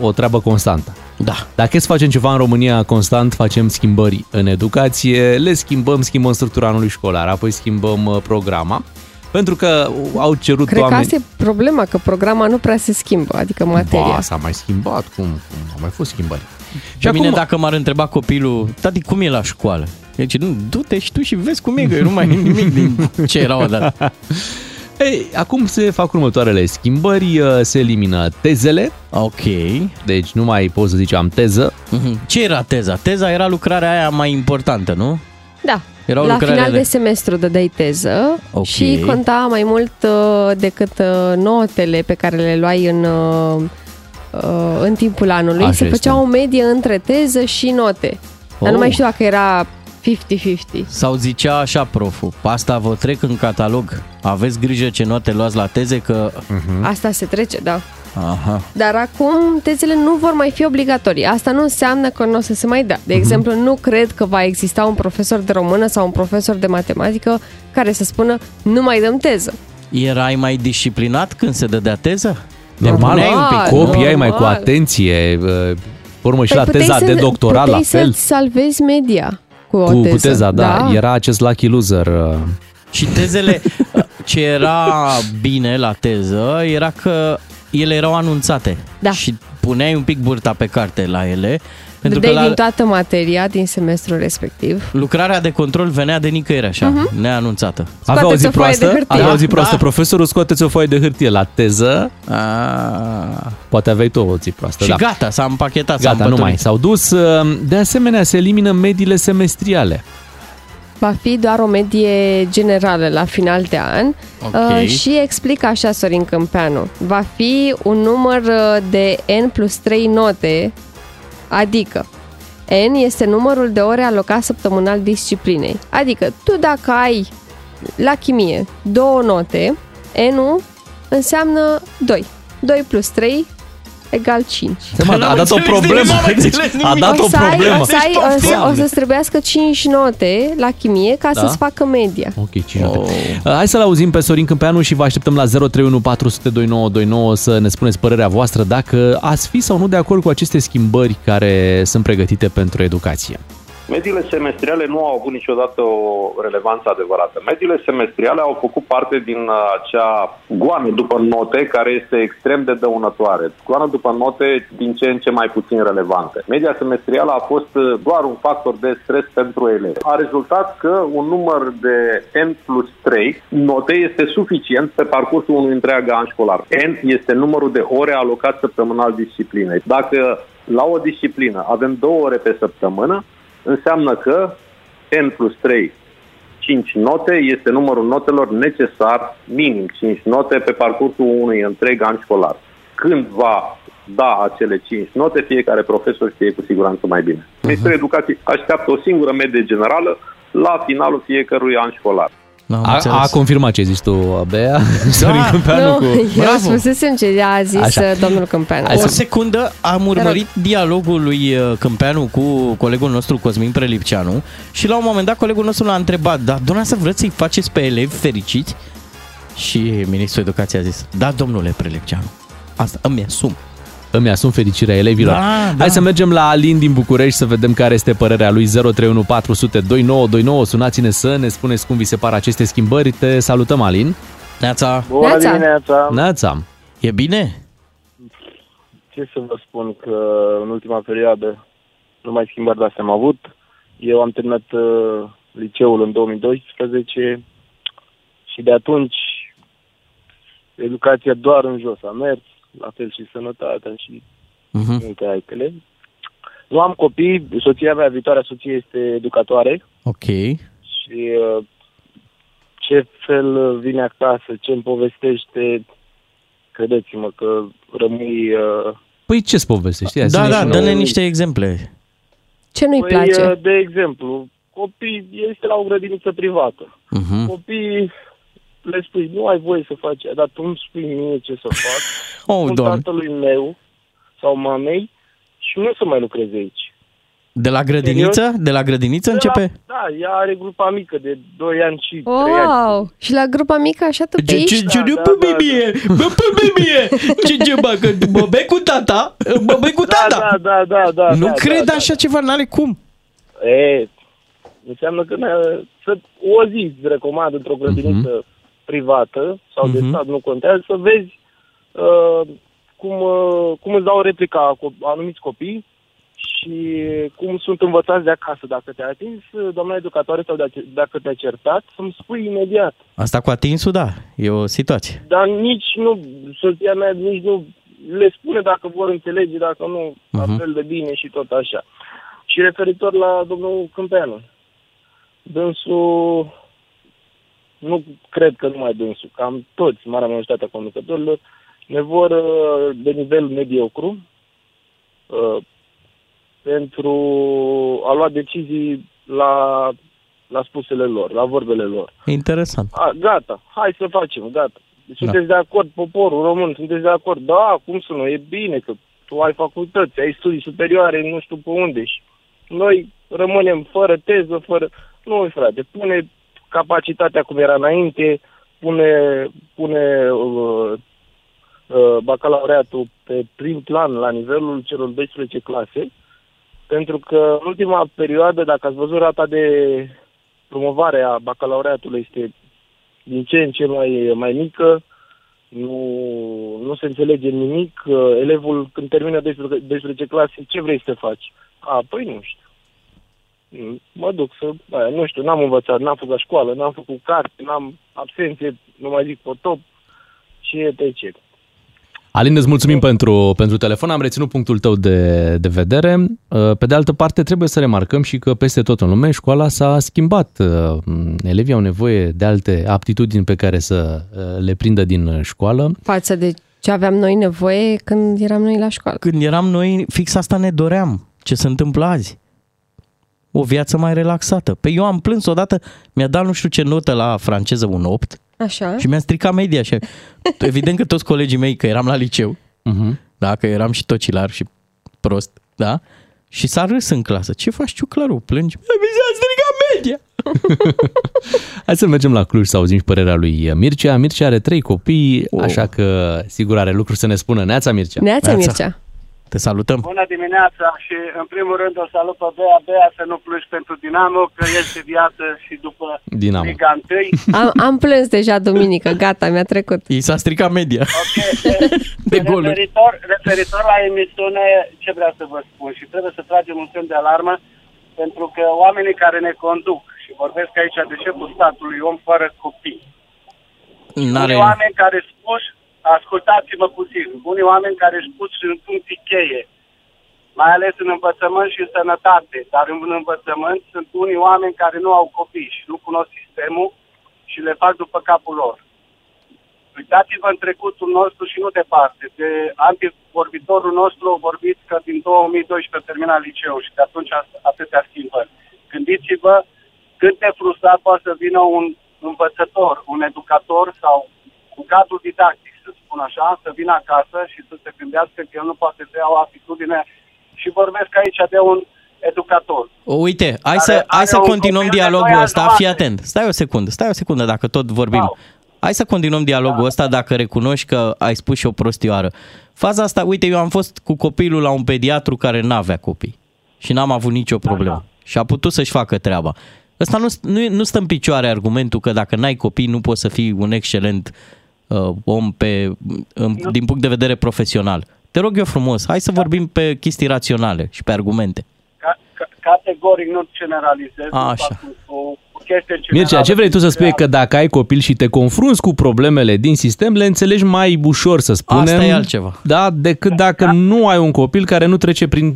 o treabă constantă. Da. Dacă e să facem ceva în România constant, facem schimbări în educație, le schimbăm, schimbăm structura anului școlar, apoi schimbăm uh, programa, pentru că au cerut Cred că oameni... asta e problema, că programa nu prea se schimbă, adică materia. Ba, s-a mai schimbat, cum, cum au mai fost schimbări. Și mine dacă m-ar întreba copilul, tati, cum e la școală? Deci, nu, du-te și tu și vezi cum e, că eu nu mai e nimic din ce era odată. Ei, acum se fac următoarele schimbări, uh, se elimină tezele. Ok. Deci nu mai poți să zici am teză. Mhm. Ce era teza? Teza era lucrarea aia mai importantă, nu? Da. Erau la lucrările final de- de semestru dădeai teză Ok. și conta mai mult uh, decât uh, notele pe care le luai în, uh, uh, în timpul anului. Așa Se este. făcea o medie între teză și note. Dar nu Oh. mai știu dacă era 50-50. Sau zicea așa proful, asta vă trec în catalog, aveți grijă ce note luați la teze că... Mhm. Asta se trece, da. Aha. Dar acum tezele nu vor mai fi obligatorii. Asta nu înseamnă că nu o să se mai dea. De Mhm. exemplu, nu cred că va exista un profesor de română sau un profesor de matematică care să spună nu mai dăm teză. Erai mai disciplinat când se dădea teză? Normal, Puneai un pic. copiii ai mai cu normal. atenție, uh, urmă și Păi la puteai teza să- de doctorat la puteai fel. să-ți salvezi media cu o Cu, teză. cu teza, da, era acest lucky loser. uh, Și tezele, ce era bine la teză, era că ele erau anunțate. Da. Și puneai un pic burta pe carte la ele. Pentru Dădeai că la din toată materia din semestrul respectiv. lucrarea de control venea de nicăieri așa, Mhm. neanunțată. Avea o zi Scoateți o foaie de proastă, hârtie. avea o zi Da, proastă. da. Profesorul scoateți o foaie de hârtie la teză. A, Poate aveai tu o zi proastă, și da. gata, s-a împachetat, s-a Gata, nu mai. împăturit. S-au dus. uh, De asemenea, se elimină mediile semestriale. Va fi doar o medie generală la final de an Ok. uh, și explică așa Sorin Câmpeanu. Va fi un număr uh, de N plus 3 note, adică N este numărul de ore alocat săptămânal disciplinei. Adică tu dacă ai la chimie două note, N-ul înseamnă 2. 2 plus 3 egal 5. Seama, a dat o problemă. Deci, a dat o o să ai, problemă. o, să ai, o, să, o să-ți trebuiască 5 note la chimie ca Da. să-ți facă media. Ok, 5 oh. Hai să-l auzim pe Sorin Câmpeanu și vă așteptăm la 031 400 2929 să ne spuneți părerea voastră dacă ați fi sau nu de acord cu aceste schimbări care sunt pregătite pentru educație. Mediile semestriale nu au avut niciodată o relevanță adevărată. Mediile semestriale au făcut parte din uh, acea goană după note care este extrem de dăunătoare. Goană după note din ce în ce mai puțin relevante. Media semestrială a fost uh, doar un factor de stres pentru elevi. A rezultat că un număr de N plus 3 note este suficient pe parcursul unui întreg an școlar. N este numărul de ore alocat săptămânal disciplinei. Dacă la o disciplină avem două ore pe săptămână, înseamnă că N plus 3, 5 note, este numărul notelor necesar, minim 5 note, pe parcursul unui întreg an școlar. Când va da acele 5 note, fiecare profesor știe cu siguranță mai bine. Ministerul Educației așteaptă o singură medie generală la finalul fiecărui an școlar. A, a confirmat ce zici tu, Bea? Sorin Câmpeanu nu, cu... eu spusesem ce a zis Așa. Așa. domnul Câmpeanu. O secundă, am urmărit dialogul lui uh, Câmpeanu cu colegul nostru Cosmin Prelipceanu și la un moment dat colegul nostru l-a întrebat, da, dumneavoastră vreți să-i faceți pe elevi fericiți? Și ministrul educației a zis, da, domnule Prelipceanu, asta îmi asum. Îmi asum fericirea elevilor. Da, Hai da. să mergem la Alin din București să vedem care este părerea lui 031 400 2929. Sunați-ne să ne spuneți cum vi se par aceste schimbări. Te salutăm, Alin. Neața. Bună Neața. dimineața. Neața. E bine? Ce să vă spun că în ultima perioadă nu mai schimbări de astea am avut. Eu am terminat uh, liceul în 2012 și de atunci educația doar în jos a mers, la fel și sănătatea și Mhm. multe altele. Nu am copii, soția mea, viitoarea soție, este educatoare Ok. și uh, ce fel vine acasă, ce îmi povestește, credeți-mă că rămâi... Uh, Păi ce-ți povestești? Ia, Da, zi-ne da, și nouă. dă-ne niște exemple. Ce nu-i păi, place? uh, de exemplu, copii, este la o grădiniță privată. Mhm. Copiii le spui, nu ai voie să faci, aia, dar tu îmi spui mie ce să fac. Oh, Spun Doamne. tatălui meu sau mamei și nu să mai lucreze aici. De la grădiniță? De la grădiniță începe? De La, da, ea are grupa mică de 2 ani și 3 ani. Wow! Și la grupa mică așa tu pe Ce, ce, ce, nu pe mie, bă, pe mie, ce, ce, bă, că mă bei cu tata, mă bei cu tata. Da, da, da, da. Nu da, cred da, așa ceva, n-are cum. E, înseamnă că ne- să o zi îți recomand într-o grădiniță privată sau de Mhm. stat, nu contează, să vezi uh, cum, uh, cum îți dau replica cu anumiți copii și cum sunt învățați de acasă. Dacă te-a atins, doamna educatoare, sau dacă- dacă te-a certat, să-mi spui imediat. Asta cu atinsul, da, e o situație. Dar nici nu, soția mea nici nu le spune dacă vor înțelege, dacă nu, la Mhm. fel de bine și tot așa. Și referitor la domnul Câmpeanu, dânsul, nu cred că numai dânsul, cam toți, marea majoritatea conducătorilor, ne vor uh, de nivel mediocru uh, pentru a lua decizii la, la spusele lor, la vorbele lor. Interesant. A, gata, hai să facem, gata. Sunteți de acord, poporul român, sunteți de acord? Da, cum să nu, e bine că tu ai facultăți, ai studii superioare, nu știu pe unde și noi rămânem fără teză, fără... Nu, frate, pune capacitatea cum era înainte, pune, pune uh, uh, bacalaureatul pe prim plan la nivelul celor 12 clase, pentru că în ultima perioadă, dacă ați văzut rata de promovare a bacalaureatului este din ce în ce mai, mai mică, nu, nu se înțelege nimic. Uh, Elevul, când termină 12, 12 clase, ce vrei să faci? A, păi nu știu. Mm, Mă duc să, aia, nu știu, n-am învățat, n-am făcut la școală, n-am făcut carte, n-am absențe, nu mai zic potop și etc. Alin, îți mulțumim pentru, pentru telefon, am reținut punctul tău de, de vedere. Uh, Pe de altă parte, trebuie să remarcăm și că peste tot în lume școala s-a schimbat. Uh, Elevii au nevoie de alte aptitudini pe care să uh, le prindă din școală. Față de ce aveam noi nevoie când eram noi la școală. Când eram noi, fix asta ne doream. Ce se întâmplă azi? O viață mai relaxată. Pe eu am plâns odată, mi-a dat nu știu ce notă la franceză, un 8, Așa? și mi-a stricat media. Și evident că toți colegii mei, că eram la liceu, uh-huh. da, că eram și tocilar și prost, da, și s-a râs în clasă. Ce faci, ciuclaru? Plângi? Mi s-a stricat media! Hai să mergem la Cluj să auzim și părerea lui Mircea. Mircea are trei copii, oh. așa că sigur are lucruri să ne spună. Neața Mircea! Neața, Mircea! Te salutăm! Bună dimineața și în primul rând o salut pe Bea. Bea să nu plângi pentru Dinamo, că este viață și după Dinamo. Liga 1. Am, am plâns deja duminică, gata, mi-a trecut. I s-a stricat media. Ok, de, de goluri. referitor, referitor la emisiune, ce vreau să vă spun și trebuie să tragem un semn de alarmă pentru că oamenii care ne conduc și vorbesc aici de șeful statului, om fără copii, N-are... unii oameni care spus, ascultați-mă puțin, unii oameni care spus în funcții cheie, mai ales în învățământ și în sănătate, dar în învățământ sunt unii oameni care nu au copii și nu cunosc sistemul și le fac după capul lor. Uitați-vă în trecutul nostru și nu departe. De antivorbitorul nostru a vorbit că din 2012 a terminat liceu și de atunci atâtea schimbări. Gândiți-vă cât de frustrat poate să vină un învățător, un educator sau un cadru didactic, să spun așa, să vină acasă și să se gândească că el nu poate să ia o atitudine și vorbesc aici de un educator. Uite, hai Care să, hai are să un continuăm copil de dialogul doi ani ăsta, jumate. fii atent. Stai o secundă, stai o secundă dacă tot vorbim. Hai să continuăm dialogul ăsta dacă recunoști că ai spus și o prostioară. Faza asta, uite, eu am fost cu copilul la un pediatru care n-avea copii și n-am avut nicio problemă. Și a putut să-și facă treaba. Ăsta nu, nu, nu stă în picioare argumentul că dacă n-ai copii nu poți să fii un excelent uh, om pe, în, din punct de vedere profesional. Te rog eu frumos, hai să vorbim pe chestii raționale și pe argumente. Ca, ca, categoric nu generalizez, nu Așa. fac o, o chestie generală. Mircea, ce vrei tu să spui e că dacă ai copil și te confrunți cu problemele din sistem, le înțelegi mai ușor, să spunem. Asta e altceva. Da, decât dacă nu ai un copil care nu trece prin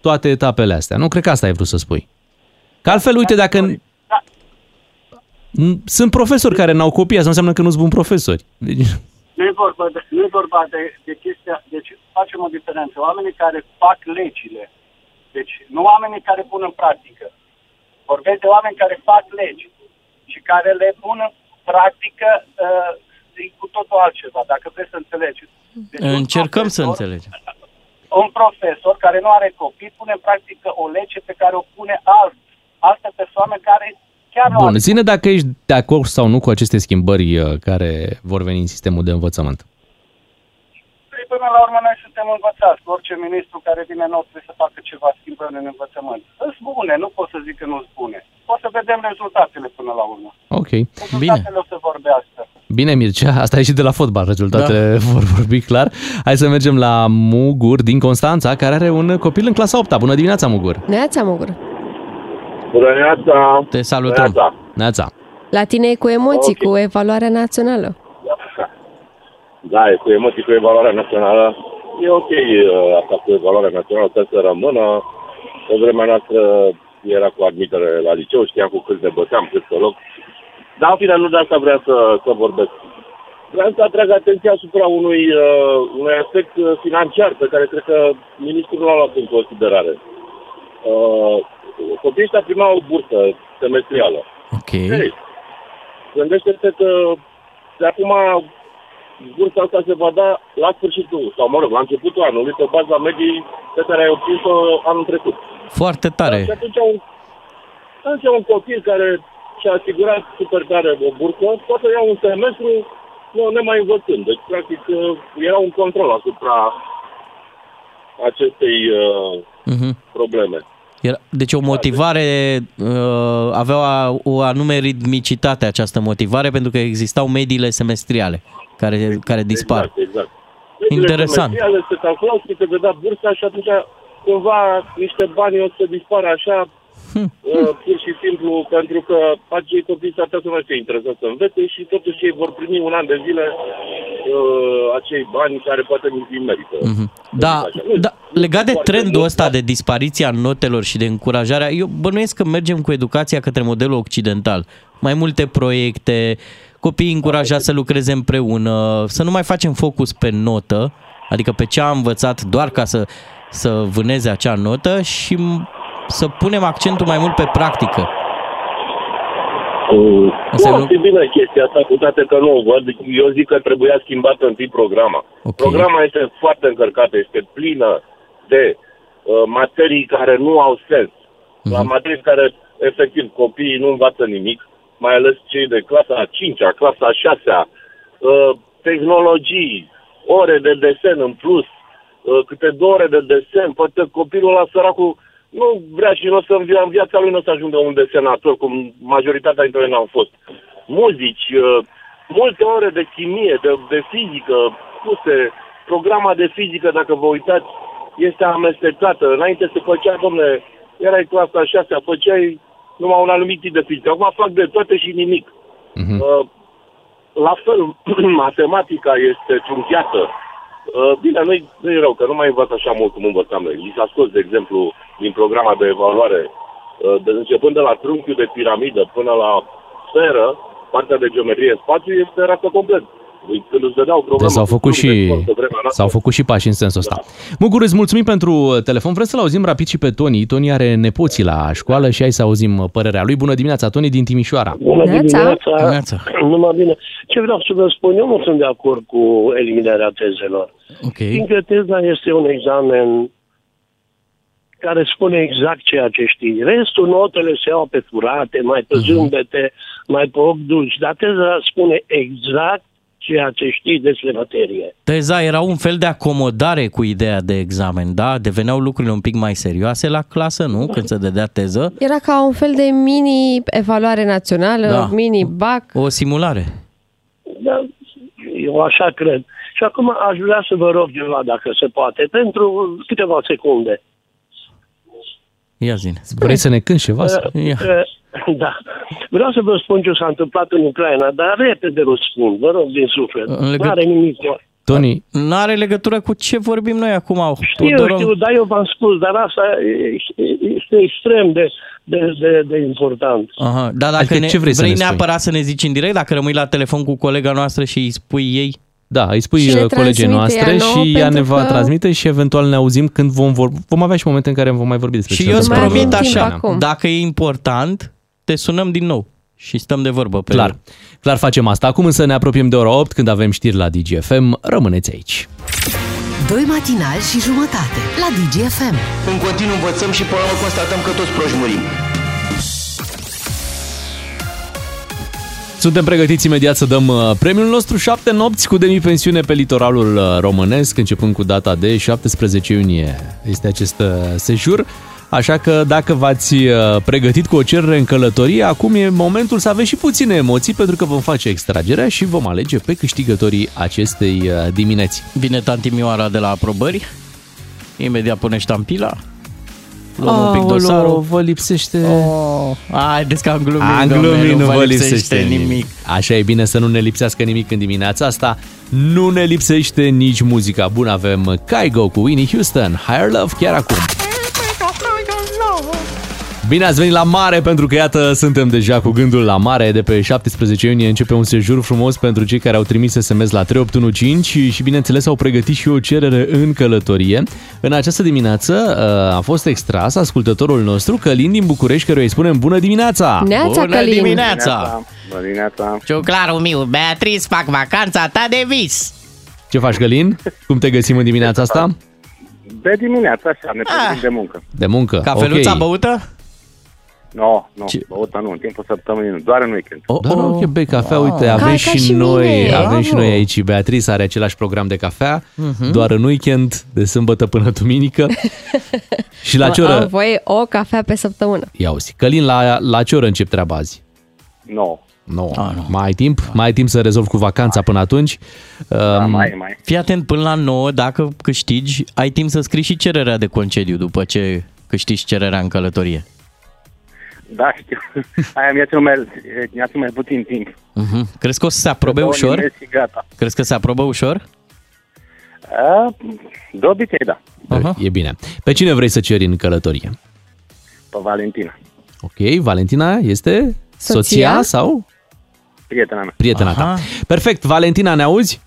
toate etapele astea. Nu cred că asta ai vrut să spui. Că altfel, uite, dacă... N- Sunt profesori care n-au copii, asta înseamnă că nu sunt buni profesori. Deci, Nu e vorba de, nu e vorba de, de chestia, deci facem o diferență. Oamenii care fac legile, deci nu oamenii care pun în practică. Vorbesc de oameni care fac legi și care le pun în practică uh, e cu totul altceva, dacă vreți să înțelegeți. Deci un Încercăm să profesor- înțelegem. Un profesor care nu are copii pune în practică o lege pe care o pune alt, altă persoană care chiar nu bun, are zine dacă ești de acord sau nu cu aceste schimbări uh, care vor veni în sistemul de învățământ. Păi, Până la urmă noi suntem învățați. Orice ministru care vine nou trebuie să facă ceva schimbări în învățământ. Sunt bune, nu pot să zic că nu sunt bune. O să vedem rezultatele până la urmă. Ok. Rezultatele o să vorbească. Bine, Mircea, asta e și de la fotbal, rezultatele da. vor vorbi clar. Hai să mergem la Mugur din Constanța, care are un copil în clasa 8 Bună dimineața, Mugur! Neața, Mugur. Bună dimineața! Te salutăm! Neața! La tine e cu emoții, cu evaluarea națională. Da, e cu emoții, cu evaluarea națională. E ok uh, asta cu evaluarea națională, trebuie să rămână. Pe vremea noastră era cu admitere la liceu, știam cu cât ne băteam, cât să loc. Dar, în fine, nu de asta vreau să, să vorbesc. Vreau să atrag atenția asupra unui, uh, unui aspect uh, financiar pe care cred că ministrul nu l-a luat în considerare. Uh, copiii ăștia primau o bursă semestrială. Ok. Hey, gândește-te că de acum bursa asta se va da la sfârșitul, sau mă rog, la începutul anului, pe baza medii pe care ai obținut-o anul trecut. Foarte tare. Și atunci un, atunci un copil care și-a asigurat super tare o bursă, poate ia un semestru nu, nemai învățând. Deci, practic, uh, era un control asupra acestei uh, Mhm. probleme. Era, deci o motivare, uh, avea o, o anume ritmicitate această motivare pentru că existau mediile semestriale care, care dispar. Exact, exact. Interesant. Semestriale se calculau, se te vedea bursa și atunci cumva niște bani o să dispară așa, Hm. Uh, pur și simplu, pentru că acei copii s-ar putea să nu fie interesați să învețe și totuși ei vor primi un an de zile uh, acei bani care poate nu îi merită. Mhm. Da, da, legat de trendul ăsta de dispariția notelor și de încurajarea, eu bănuiesc că mergem cu educația către modelul occidental. Mai multe proiecte, copiii încurajați să lucreze împreună, să nu mai facem focus pe notă, adică pe ce a învățat doar ca să, să vâneze acea notă și m- să punem accentul mai mult pe practică. Uh, Înseamnă- nu, e bine chestia asta, cu toate că nu o văd. Eu zic că trebuia schimbată întâi programa. Okay. Programa este foarte încărcată, este plină de uh, materii care nu au sens. La materii care, efectiv, copiii nu învață nimic, mai ales cei de clasa a 5-a, clasa a 6-a, uh, tehnologii, ore de desen în plus, uh, câte două ore de desen, poate copilul ăla săracul nu vrea și nu o să în via- în viața lui nu o să ajungă un desenator, cum majoritatea dintre noi n-am fost. Muzici, uh, multe ore de chimie, de, de fizică, puse, programa de fizică, dacă vă uitați, este amestecată. Înainte se făcea, domne, erai clasa a șasea, făceai numai un anumit tip de fizică. Acum fac de toate și nimic. Uh, la fel, matematica este trunchiată. Uh, Bine, nu-i, nu-i rău, că nu mai învăț așa mult cum învățam noi. Li s-a scos, de exemplu, din programa de evaluare, uh, de, începând de la trunchiul de piramidă până la sferă, partea de geometrie spațiu este rată complet. Deci, Când îți dădeau programa... Deci s-au cu făcut, trunchi de și, sport pe vremea noastră, s-au făcut și pași în sensul ăsta. Mugur, îți mulțumim pentru uh, telefon. Vrem să-l auzim rapid și pe Toni. Toni are nepoții la școală și hai să auzim uh, părerea lui. Bună dimineața, Toni din Timișoara. Bună dimineața! Numai bine. Ce vreau să vă spun, eu nu sunt de acord cu eliminarea tezelor. Okay. Fiindcă teza este un examen care spune exact ceea ce știi. Restul notele se iau pe furate, mai pe zâmbete, mai pe ochi dulci, dar teza spune exact ceea ce știi despre materie. Teza era un fel de acomodare cu ideea de examen, da? Deveneau lucrurile un pic mai serioase la clasă, nu? Când se dădea teză. Era ca un fel de mini-evaluare națională, Da. mini-bac. O simulare. Da, eu așa cred. Și acum aș vrea să vă rog ceva, dacă se poate, pentru câteva secunde. Ia zine. Vrei să ne cânti ceva? Uh, uh, Da. Vreau să vă spun ce s-a întâmplat în Ucraina, dar repede răspund, vă rog din suflet. În legăt- Nu are nimic cu... Tony, Nu are legătură cu ce vorbim noi acum. Știu, Tudorov. știu, dar eu v-am spus, dar asta e- este extrem de, de, de, de important. Aha, dar dacă Adică ne, ce vrei să vrei ne spui? neapărat să ne zici în direct, dacă rămâi la telefon cu colega noastră și îi spui ei? Da, îi spui Și ne uh, colegii transmite noastre ea nouă, și ea ne pentru va că- transmite și eventual ne auzim când vom vorbi. Vom avea și momente în care vom mai vorbi despre Și ce eu îți întâmplă. promit avem timp așa, acum. dacă e important, te sunăm din nou și stăm de vorbă pe Clar, clar facem asta. Acum însă ne apropiem de ora 8 când avem știri la DGFM. Rămâneți aici. Doi matinali și jumătate la DGFM. În continuu învățăm și până la urmă constatăm că toți proști murim. Suntem pregătiți imediat să dăm uh, premiul nostru 7 nopți cu demi-pensiune pe litoralul uh, românesc, începând cu data de 17 iunie. Este acest uh, sejur. Așa că dacă v-ați uh, pregătit cu o cerere în călătorie, acum e momentul să aveți și puține emoții pentru că vom face extragerea și vom alege pe câștigătorii acestei uh, dimineți. Vine tanti Mioara de la aprobări, imediat pune ștampila, luăm un pic Aoleu, dosarul. vă lipsește... Oh, haideți că am glumit, Am domnule, glumit, nu vă lipsește lipsește nimic. nimic. Așa e bine să nu ne lipsească nimic în dimineața asta. Nu ne lipsește nici muzica bună. Avem Kygo cu Winnie Houston, Higher Love chiar acum. Bine ați venit la mare pentru că iată suntem deja cu gândul la mare. De pe 17 iunie începe un sejur frumos pentru cei care au trimis SMS la 3815 și bineînțeles au pregătit și o cerere în călătorie. În această dimineață uh, a fost extras ascultătorul nostru Călin din București căruia îi spunem bună dimineața! Neața, Bună Călin. dimineața! Bună dimineața! Ciuclarul meu, Beatriz, fac vacanța ta de vis! Ce faci, Călin? Cum te găsim în dimineața asta? De dimineața, așa, ne Ah. pregătim de muncă. De muncă. Cafeluța ok. băută? Nu, nu, băută nu, în timpul săptămânii, doar în weekend. Oh, Da, nu, ok, bei cafea, uite, Ca- avem ca și, și noi, mine. avem și Bravo. noi aici. Beatrice are același program de cafea, Mhm. doar în weekend, de sâmbătă până duminică. și la ce Am oră? voie o cafea pe săptămână. Ia uzi, Călin, la, la ce oră încep treaba azi? Nu, No. nu. Mai ai timp? Mai ai timp să rezolvi cu vacanța până atunci? da, Um, mai, mai. Fii atent, până la 9, dacă câștigi, ai timp să scrii și cererea de concediu după ce câștigi cererea în călătorie. Da, știu. Aia mi-a ținut mai, mi-a ținut mai puțin timp. Uh-huh. Crezi că o să se aprobe Două ușor? nimeri Și gata. Crezi că se aprobă ușor? A, de obicei, da. Aha. E bine. Pe cine vrei să ceri în călătorie? Pe Valentina, Ok, Valentina este soția, Soția? sau prietena mea. prietena Aha. ta? Perfect, Valentina, ne auzi?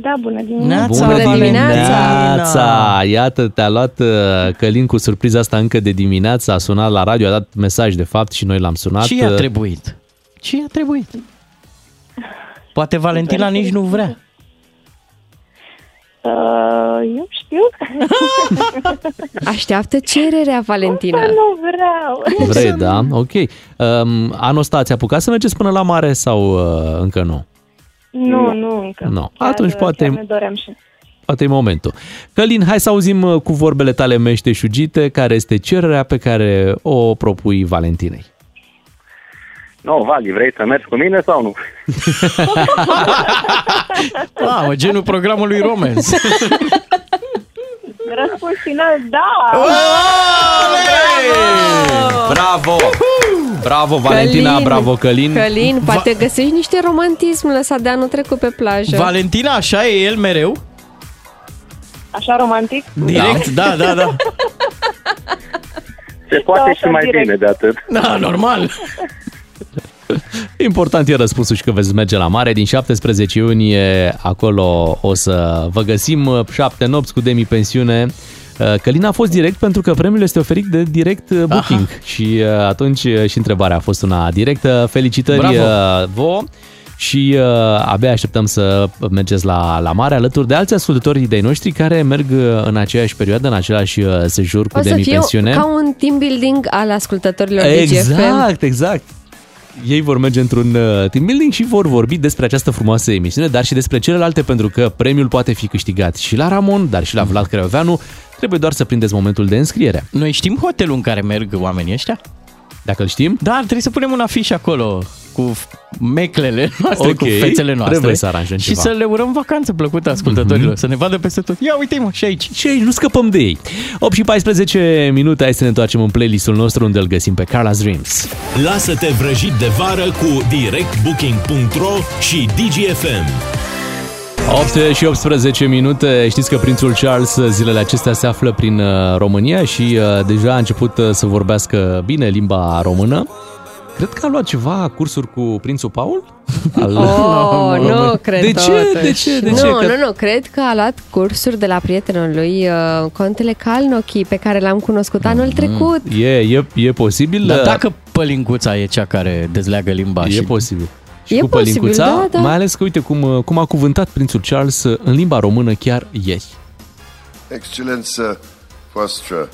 Da, bună dimineața. Neața, Bună Valentina! dimineața! Iată, te-a luat uh, Călin cu surpriza asta încă de dimineață, a sunat la radio, a dat mesaj de fapt și noi l-am sunat. Ce i-a Uh, trebuit? Ce i-a trebuit? Poate Valentina nici nu vrea. Uh, eu știu. Așteaptă cererea, Valentina. Dar nu vreau. Vrei, da? Ok. Um, anul ăsta ați apucat să mergeți până la mare sau uh, încă nu? Nu, nu încă. Nu. Chiar- Atunci poate- Chiar ne doream și. Poate e momentul. Călin, hai să auzim uh, cu vorbele tale meșteșugite care este cererea pe care o propui Valentinei. Nu, Vali, vrei să mergi cu mine sau nu? Mamă, genul programului Romans. Răspuns final, da! Bravo! Bravo, Valentina, Călin, bravo, Călin. Călin, poate găsești niște romantism lăsat de anul trecut pe plajă. Valentina, așa e el mereu? Așa romantic? Direct, da, da, da. Se poate Da, și mai direct. bine de atât. Da, normal. Important e răspunsul și că veți merge la mare. Din 17 iunie acolo o să vă găsim șapte nopți cu demi-pensiune. Uh, Călin a fost direct pentru că premiul este oferit de direct uh, booking Aha. și uh, atunci uh, și întrebarea a fost una directă. Felicitări Bravo. uh, vouă și uh, abia așteptăm să mergeți la, la mare alături de alți ascultători de noștri care merg uh, în aceeași perioadă, în același uh, sejur cu O să fie demi-pensiune. ca un team building al ascultătorilor DGFM. Exact, exact. Ei vor merge într-un uh, team building și vor vorbi despre această frumoasă emisiune, dar și despre celelalte, pentru că premiul poate fi câștigat și la Ramon, dar și la Vlad Creoveanu. Trebuie doar să prindeți momentul de înscriere. Noi știm hotelul în care merg oamenii ăștia? Dacă îl știm? Da, trebuie să punem un afiș acolo cu meclele noastre, Ok, cu fețele noastre. trebuie să aranjăm Și ceva. să le urăm vacanță plăcută ascultătorilor, Mhm. să ne vadă peste tot. Ia uite mă, și aici. Și aici nu scăpăm de ei. 8 și 14 minute, hai să ne întoarcem în playlistul nostru unde îl găsim pe Carla's Dreams. Lasă-te vrăjit de vară cu directbooking.ro și DGFM. 8 și 18 minute. Știți că prințul Charles zilele acestea se află prin uh, România și uh, deja a început uh, să vorbească bine limba română. Cred că a luat ceva cursuri cu prințul Paul? Al... Oh, nu, cred De ce? totuși. De ce? De nu, ce? Că- nu, nu, cred că a luat cursuri de la prietenul lui, uh, contele Calnochi, pe care l-am cunoscut anul trecut. E, e, e posibil. Dar uh, dacă pălincuța e cea care dezleagă limba E și... posibil. Și E cu posibil, pălincuța, da, da. mai ales că uite cum, uh, cum a cuvântat prințul Charles uh, în limba română chiar ieri. Excelență voastră,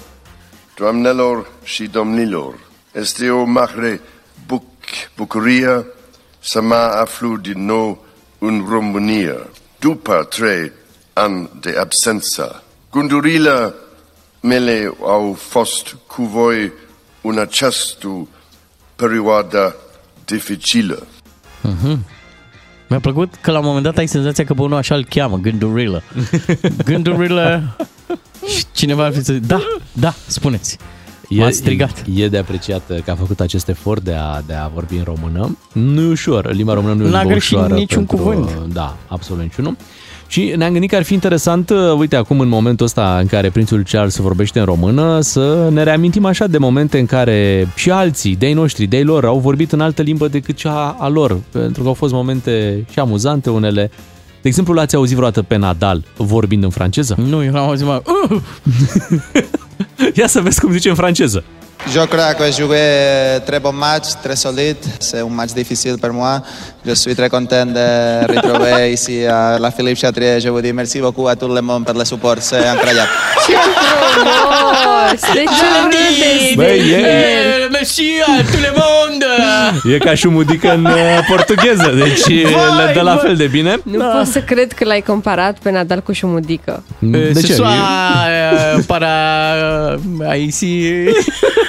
doamnelor și domnilor, este o mare buc bucurie să mă aflu din nou în România, după trei ani de absență. Gândurile mele au fost cu voi în această perioadă dificilă. Mhm. Mi-a plăcut că la un moment dat ai senzația că pe unul așa îl cheamă, Gândurilă. Gândurilă... și cineva ar fi să da, da, spuneți. M-a strigat. E de apreciat uh, că a făcut acest efort de a, de a vorbi în română. Nu e ușor, limba română nu e o N-a limbă greșit ușoară. niciun cuvânt. Da, absolut niciunul. Și ne-am gândit că ar fi interesant, uh, uite, acum în momentul ăsta în care prințul Charles vorbește în română, să ne reamintim așa de momente în care și alții, de-ai noștri, de-ai lor, au vorbit în altă limbă decât cea a lor. Pentru că au fost momente și amuzante unele. De exemplu, l-ați auzit vreodată pe Nadal vorbind în franceză? Nu, eu l-am auzit mai... Ia să vezi cum zice în franceză. Je crois que je joué très bon match, très solide. C'est un match difficile pour moi. Je suis très content de retrouver ici à la Philippe Chatrier. Je vous dis merci beaucoup à tout le monde pour le support. C'est incroyable. Ce frumos! De ce râdeți Băi, de e- el? Messia, tout le monde! E ca șumudică în uh, portugheză, deci Vai, le dă la bă. fel de bine. Nu pot să cred că l-ai comparat pe Nadal cu șumudică. De Ce ce? soa, uh, para aici...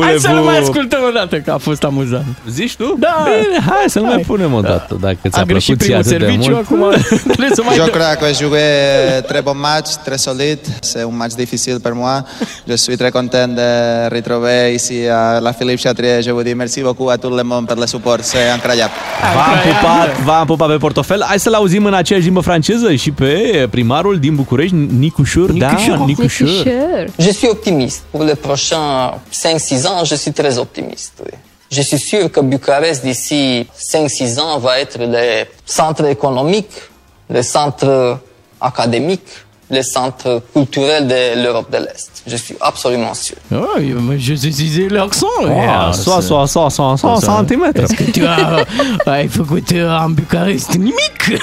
Hai să nu mai ascultăm o dată, că a fost amuzant. Zici tu? Da. Bine, hai să-l mai punem o dată, dacă ți-a A greșit plăcut ție primul atât de serviciu, mult. acum trebuie să mai Je dăm. crois que je joué très bon match, très solide. C'est un match difficile pour moi. Je suis très content de retrouver ici à la Philippe Chatrier. Je vous dis merci beaucoup à tout le monde pour le support. C'est incroyable. V-am pupat, v-am pupat pe portofel. Hai să-l auzim în aceeași limbă franceză și pe primarul din București, Nicușor. Da, Nicușor. Je suis optimiste. Pour les prochains 5-6 ans, je suis très optimiste. oui. Je suis sûr que Bucarest, d'ici 5-6 ans, va être le centre économique, le centre académique, le centre culturel de l'Europe de l'Est. Je suis absolument sûr. Oh, eu- je sais l'accent. Ah, soa, soa, soa, soa, soa, santimetru. Est-ce que tu as, ai făcut uh, în Bucarest nimic?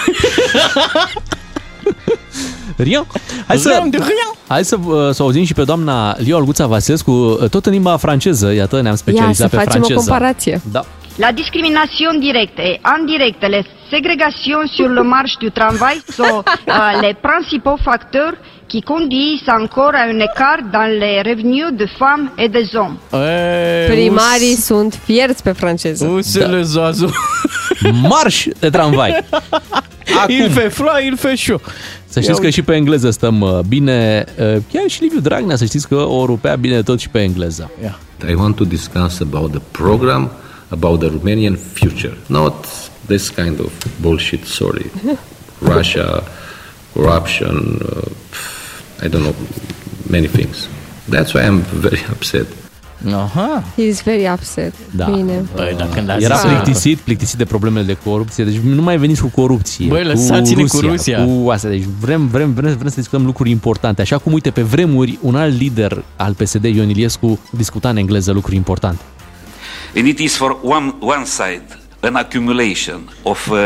Rien. Hai să, Rien de rien. hai să, uh, să o auzim și pe doamna Lio Alguța Vasescu, uh, tot în limba franceză. Iată, ne-am Ia să specializat pe facem franceză. o comparație. Da. La discrimination directe et indirecte, les ségrégations sur le marché du travail sont euh, les principaux facteurs qui conduisent encore à un écart dans les revenus de femmes et des hommes. Primarii sunt fierți pe franceză. Usele zoazu. Marș de tramvai. Il fait froid, il fait chaud. Să știți că și pe engleză stăm uh, bine. Uh, Chiar și Liviu Dragnea, să știți că o rupea bine tot și pe engleză. I want to discuss about the program, about the Romanian future, not this kind of bullshit story. Russia, corruption, uh, I don't know, many things. That's why I'm very upset. Aha. He's very upset. Da. Bine. Băi, dacă n-ați Era zis- plictisit, plictisit de problemele de corupție, deci nu mai veniți cu corupție. Băi, cu lăsați-ne cu Rusia. Cu astea, deci vrem, vrem, vrem, vrem să discutăm lucruri importante. Așa cum, uite, pe vremuri, un alt lider al PSD, Ion Iliescu, discuta în engleză lucruri importante. And it is for one, one side an accumulation of uh,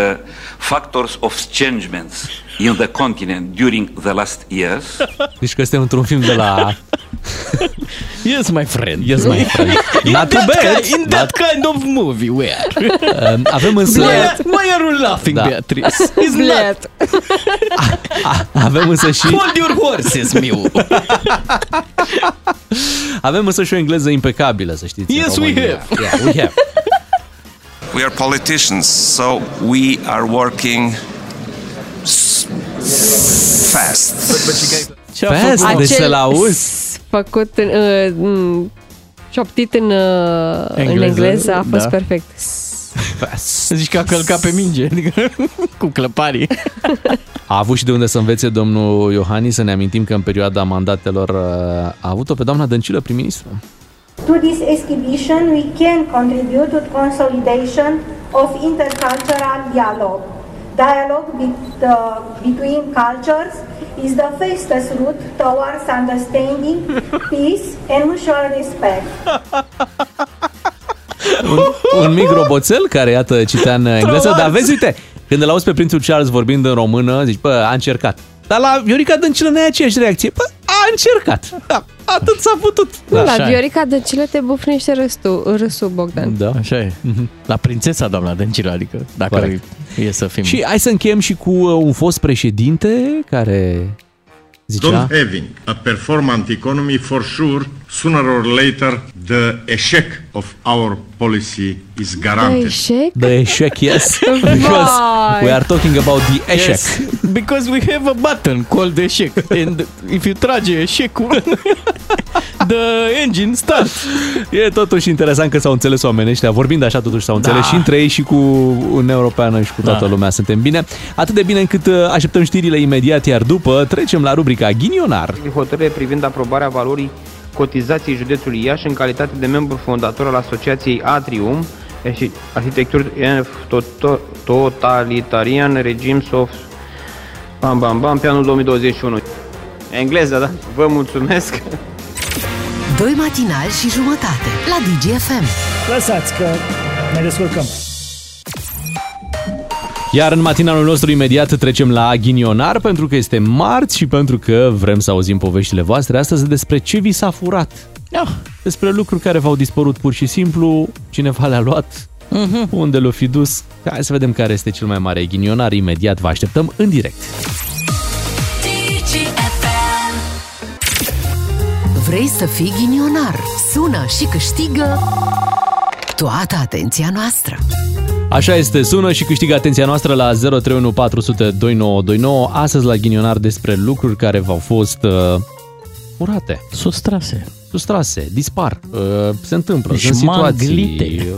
factors of changements in the continent during the last years. Deci că suntem într-un film de la... Yes, my friend. Yes, my friend. Not too In that bad. ki- In that kind of movie we are. Um, Avem însă... Why, why are you laughing, Da. Beatrice? It's not. Avem însă și... Hold your horses, miu. Avem însă și o engleză impecabilă, să știți. în Yes, we România. have. Yeah, we have. We are politicians, so we are working s- fast. Fast, deci să-l auzi. făcut în, uh, m, șoptit în, uh, în Engleză, engleză a fost da. perfect. Fast. Zici că a călcat pe minge, adică cu clăparii. A avut și de unde să învețe domnul Iohannis, să ne amintim că în perioada mandatelor uh, a avut-o pe doamna Dăncilă prim-ministru. To this exhibition, we can contribute to the consolidation of intercultural dialogue. Dialogue with, uh, between cultures is the fastest route towards understanding, peace, and mutual respect. un, un mic roboțel care, iată, citea în engleză, dar vezi, uite, când îl auzi pe prințul Charles vorbind în română, zici, bă, a încercat. Dar la Viorica Dăncilă nu e aceeași reacție. Bă, a încercat. Da, atât s-a putut. Nu, la Viorica Dăncilă te bufnește râsul, râsul Bogdan. Da. Așa e. La prințesa doamna Dăncilă, adică dacă Corect. E să fim... Și hai să încheiem și cu uh, un fost președinte care zicea... Don't having a performant economy for sure, sooner or later, the eșec of our policy is guaranteed. eșec? The eșec, yes. Because we are talking about the eșec. Yes, because we have a button called eșec. And if you trage eșecul, the engine starts. E totuși interesant că s-au înțeles oamenii ăștia, vorbind așa totuși s-au înțeles Da. și între ei și cu Uniunea Europeană și cu toată Da. lumea suntem bine. Atât de bine încât uh, așteptăm știrile imediat, iar după trecem la rubrica Ghinionar. hotărâre privind aprobarea valorii cotizației județului Iași în calitate de membru fondator al Asociației Atrium, arhi- Arhitecturi and Toto- Totalitarian Regimes of Bam Bam Bam pe anul 2021. Engleză, da? Vă mulțumesc! Doi matinali și jumătate la DGFM. Lăsați că ne descurcăm. Iar în matinalul nostru imediat trecem la ghinionar pentru că este marți și pentru că vrem să auzim poveștile voastre astăzi despre ce vi s-a furat. Da. Despre lucruri care v-au dispărut pur și simplu, cineva le-a luat, Mhm. unde l-o fi dus. Hai să vedem care este cel mai mare ghinionar. Imediat vă așteptăm în direct. Vrei să fii ghinionar? Sună și câștigă toată atenția noastră. Așa este, sună și câștigă atenția noastră la 031 400 2929. Astăzi la ghinionar despre lucruri care v-au fost uh, furate. Sustrase. Sustrase, dispar, uh, se întâmplă, sunt Șmanglite. situații...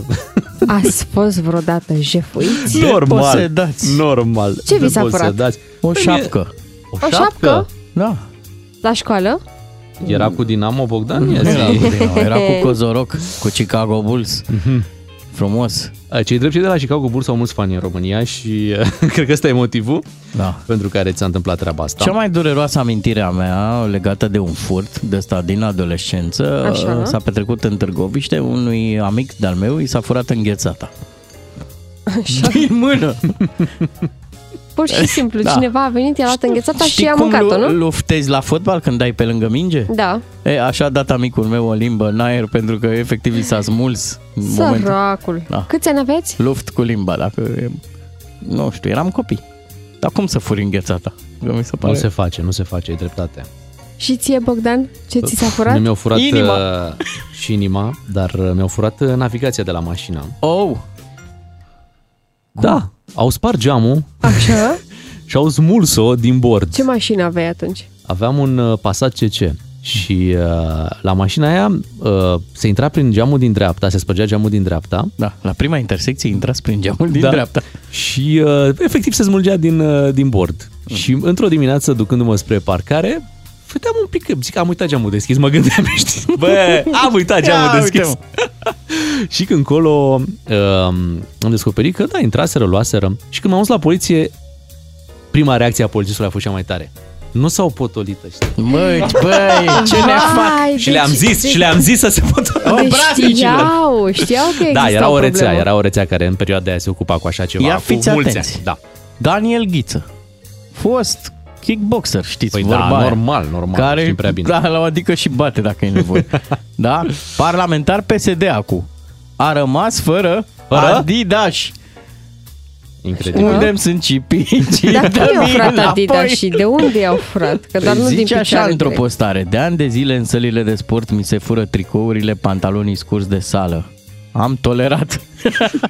Ați fost vreodată jefuiți? Normal, Deposedați. normal. Ce vi s-a furat? Deposedați. O Păi șapcă. O O șapcă? Da. La școală? Era cu Dinamo Bogdan? Ia Era zi. cu, Dinamo, era cu Kozoroc, cu Chicago Bulls. Frumos. A, Cei drept, cei de la Chicago Bulls au mulți fani în România și uh, cred că ăsta e motivul Da. pentru care ți-a întâmplat treaba asta. Cea mai dureroasă amintire a mea legată de un furt de ăsta din adolescență Așa. s-a petrecut în Târgoviște, unui amic de-al meu i s-a furat înghețata. Așa. Din mână! Pur și simplu, Da. cineva a venit, i-a luat înghețata și Știi a cum mâncat-o, lu- nu? luftezi la fotbal când dai pe lângă minge? Da. E, așa a dat amicul meu o limbă în aer pentru că efectiv i s-a smuls în momentul. Săracul. Da. Câți ani aveți? Luft cu limba, dacă... e- Nu știu, eram copii. Dar cum să furi înghețata? Că mi se pare... Nu se face, nu se face, e dreptate. Și ție, Bogdan? Ce ți s-a furat? Nu mi-au furat Inima. uh, și inima, dar uh, mi-au furat uh, navigația de la mașină. Oh! Da, au spart geamul Așa? și au smuls-o din bord. Ce mașină aveai atunci? Aveam un uh, Passat CC și uh, la mașina aia uh, se intra prin geamul din dreapta, se spărgea geamul din dreapta. Da, la prima intersecție intrați prin geamul din Da. dreapta. Și uh, efectiv se smulgea din, uh, din bord. Și într-o dimineață, ducându-mă spre parcare, vedeam un pic, zic, am uitat geamul deschis, mă gândeam, știi, bă, am uitat geamul Ia deschis. uite, și când colo um, am descoperit că, da, intraseră, luaseră. Și când m-am dus la poliție, prima reacție a polițistului a fost cea mai tare. Nu s-au potolit ăștia. Măi, băi, ce ne fac? Vai, Și le-am deci- zis, și le-am zis să se potolească. Deci știau, știau că exista Da, era o rețea, problemă. era o rețea care în perioada aia se ocupa cu așa ceva. Ia cu fiți mulți atenți. ani. Da. Daniel Ghiță, fost kickboxer, știți, Păi vorba da, aia. normal, normal, care, știm prea bine. Da, la adică și bate dacă e nevoie. da? Parlamentar PSD acum. A rămas fără, Fără? Adidas. Incredibil. Unde sunt cipicii? Dar cum i-au furat Dă-mi Adidas înapoi. și de unde i-au furat? Că doar Păi nu din zice așa picioare într-o direct. postare. De ani de zile în sălile de sport mi se fură tricourile, pantalonii scurs de sală. Am tolerat.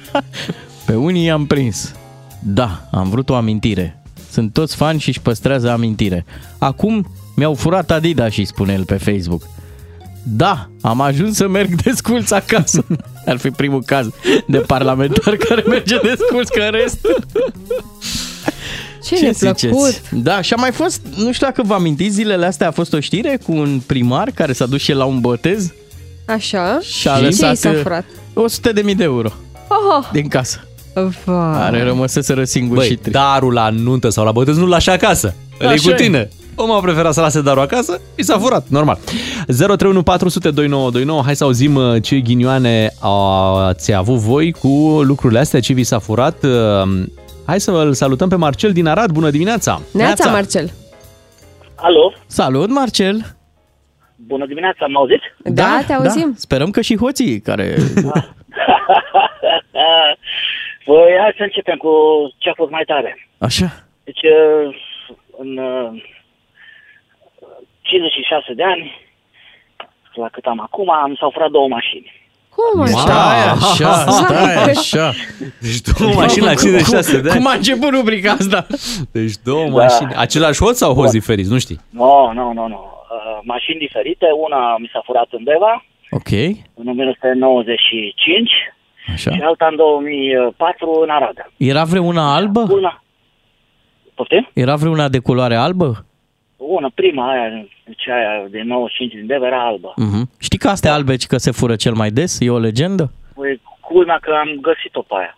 Pe unii i-am prins. Da, am vrut o amintire. Sunt toți fani și își păstrează amintire. Acum mi-au furat Adidas și spune el pe Facebook. Da, am ajuns să merg desculț acasă. Ar fi primul caz de parlamentar care merge desculț, că în rest... Ce, neplăcut. Da, și a mai fost, nu știu dacă vă amintiți, zilele astea a fost o știre cu un primar care s-a dus și el la un botez Așa. și a Ce și lăsat s-a furat? 100 de mii de euro Oh, din casă. Vai. Are rămăseseră singur și Băi, trist. darul la nuntă sau la botez nu-l lași acasă. Îl Așa iei cu e. tine. Omul a preferat să lase darul acasă, i s-a furat, normal. 031 400 2929, hai să auzim uh, ce ghinioane ați avut voi cu lucrurile astea, ce vi s-a furat. Uh, Hai să îl salutăm pe Marcel din Arad, bună dimineața! Neața, Marcel. Alo, Salut, Marcel! bună dimineața, mă auziți? Da, te auzim. Da. Sperăm că și hoții care... Păi, hai să începem cu ce a fost mai tare. Așa. Deci, uh, în uh, 56 de ani, la cât am acum, am s-au furat două mașini. Cum așa? Stai așa, stai așa. Deci două mașini la 56 de ani. Cum a început rubrica asta? Deci două Da. mașini. Același hoț sau hoți Da. diferiți? Nu știi. Nu, nu, nu, nu. Uh, mașini diferite. Una mi s-a furat în Deva, Ok, în 1995, așa. și alta în 2004 în Arad. Era vreuna albă? Una. Poftim? Era vreuna de culoare albă? Una, prima aia, cea aia de 95 din Deva era albă. Mhm. Știi că astea albe ci că se fură cel mai des? E o legendă? Păi, culmea că am găsit-o pe aia.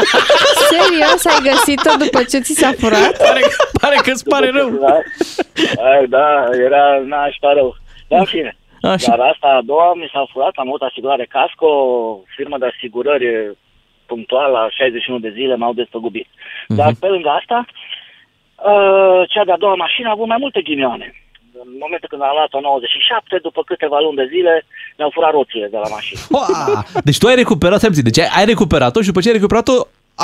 Serios, ai găsit-o după ce ți s-a furat? Pare, pare că îți pare rău. Da, Ai, da era n-aș sta rău. Dar în fine. Așa. Dar asta a doua mi s-a furat, am avut asigurare casco, firmă de asigurări punctual la 61 de zile m-au despăgubit. Mhm. Dar pe lângă asta, uh, cea de-a doua mașină a avut mai multe ghinioane. În momentul când am luat-o 97, după câteva luni de zile, mi-au furat roțile de la mașină. Ua! Deci tu ai recuperat, stai puțin, deci ai- ai recuperat-o și după ce ai recuperat-o,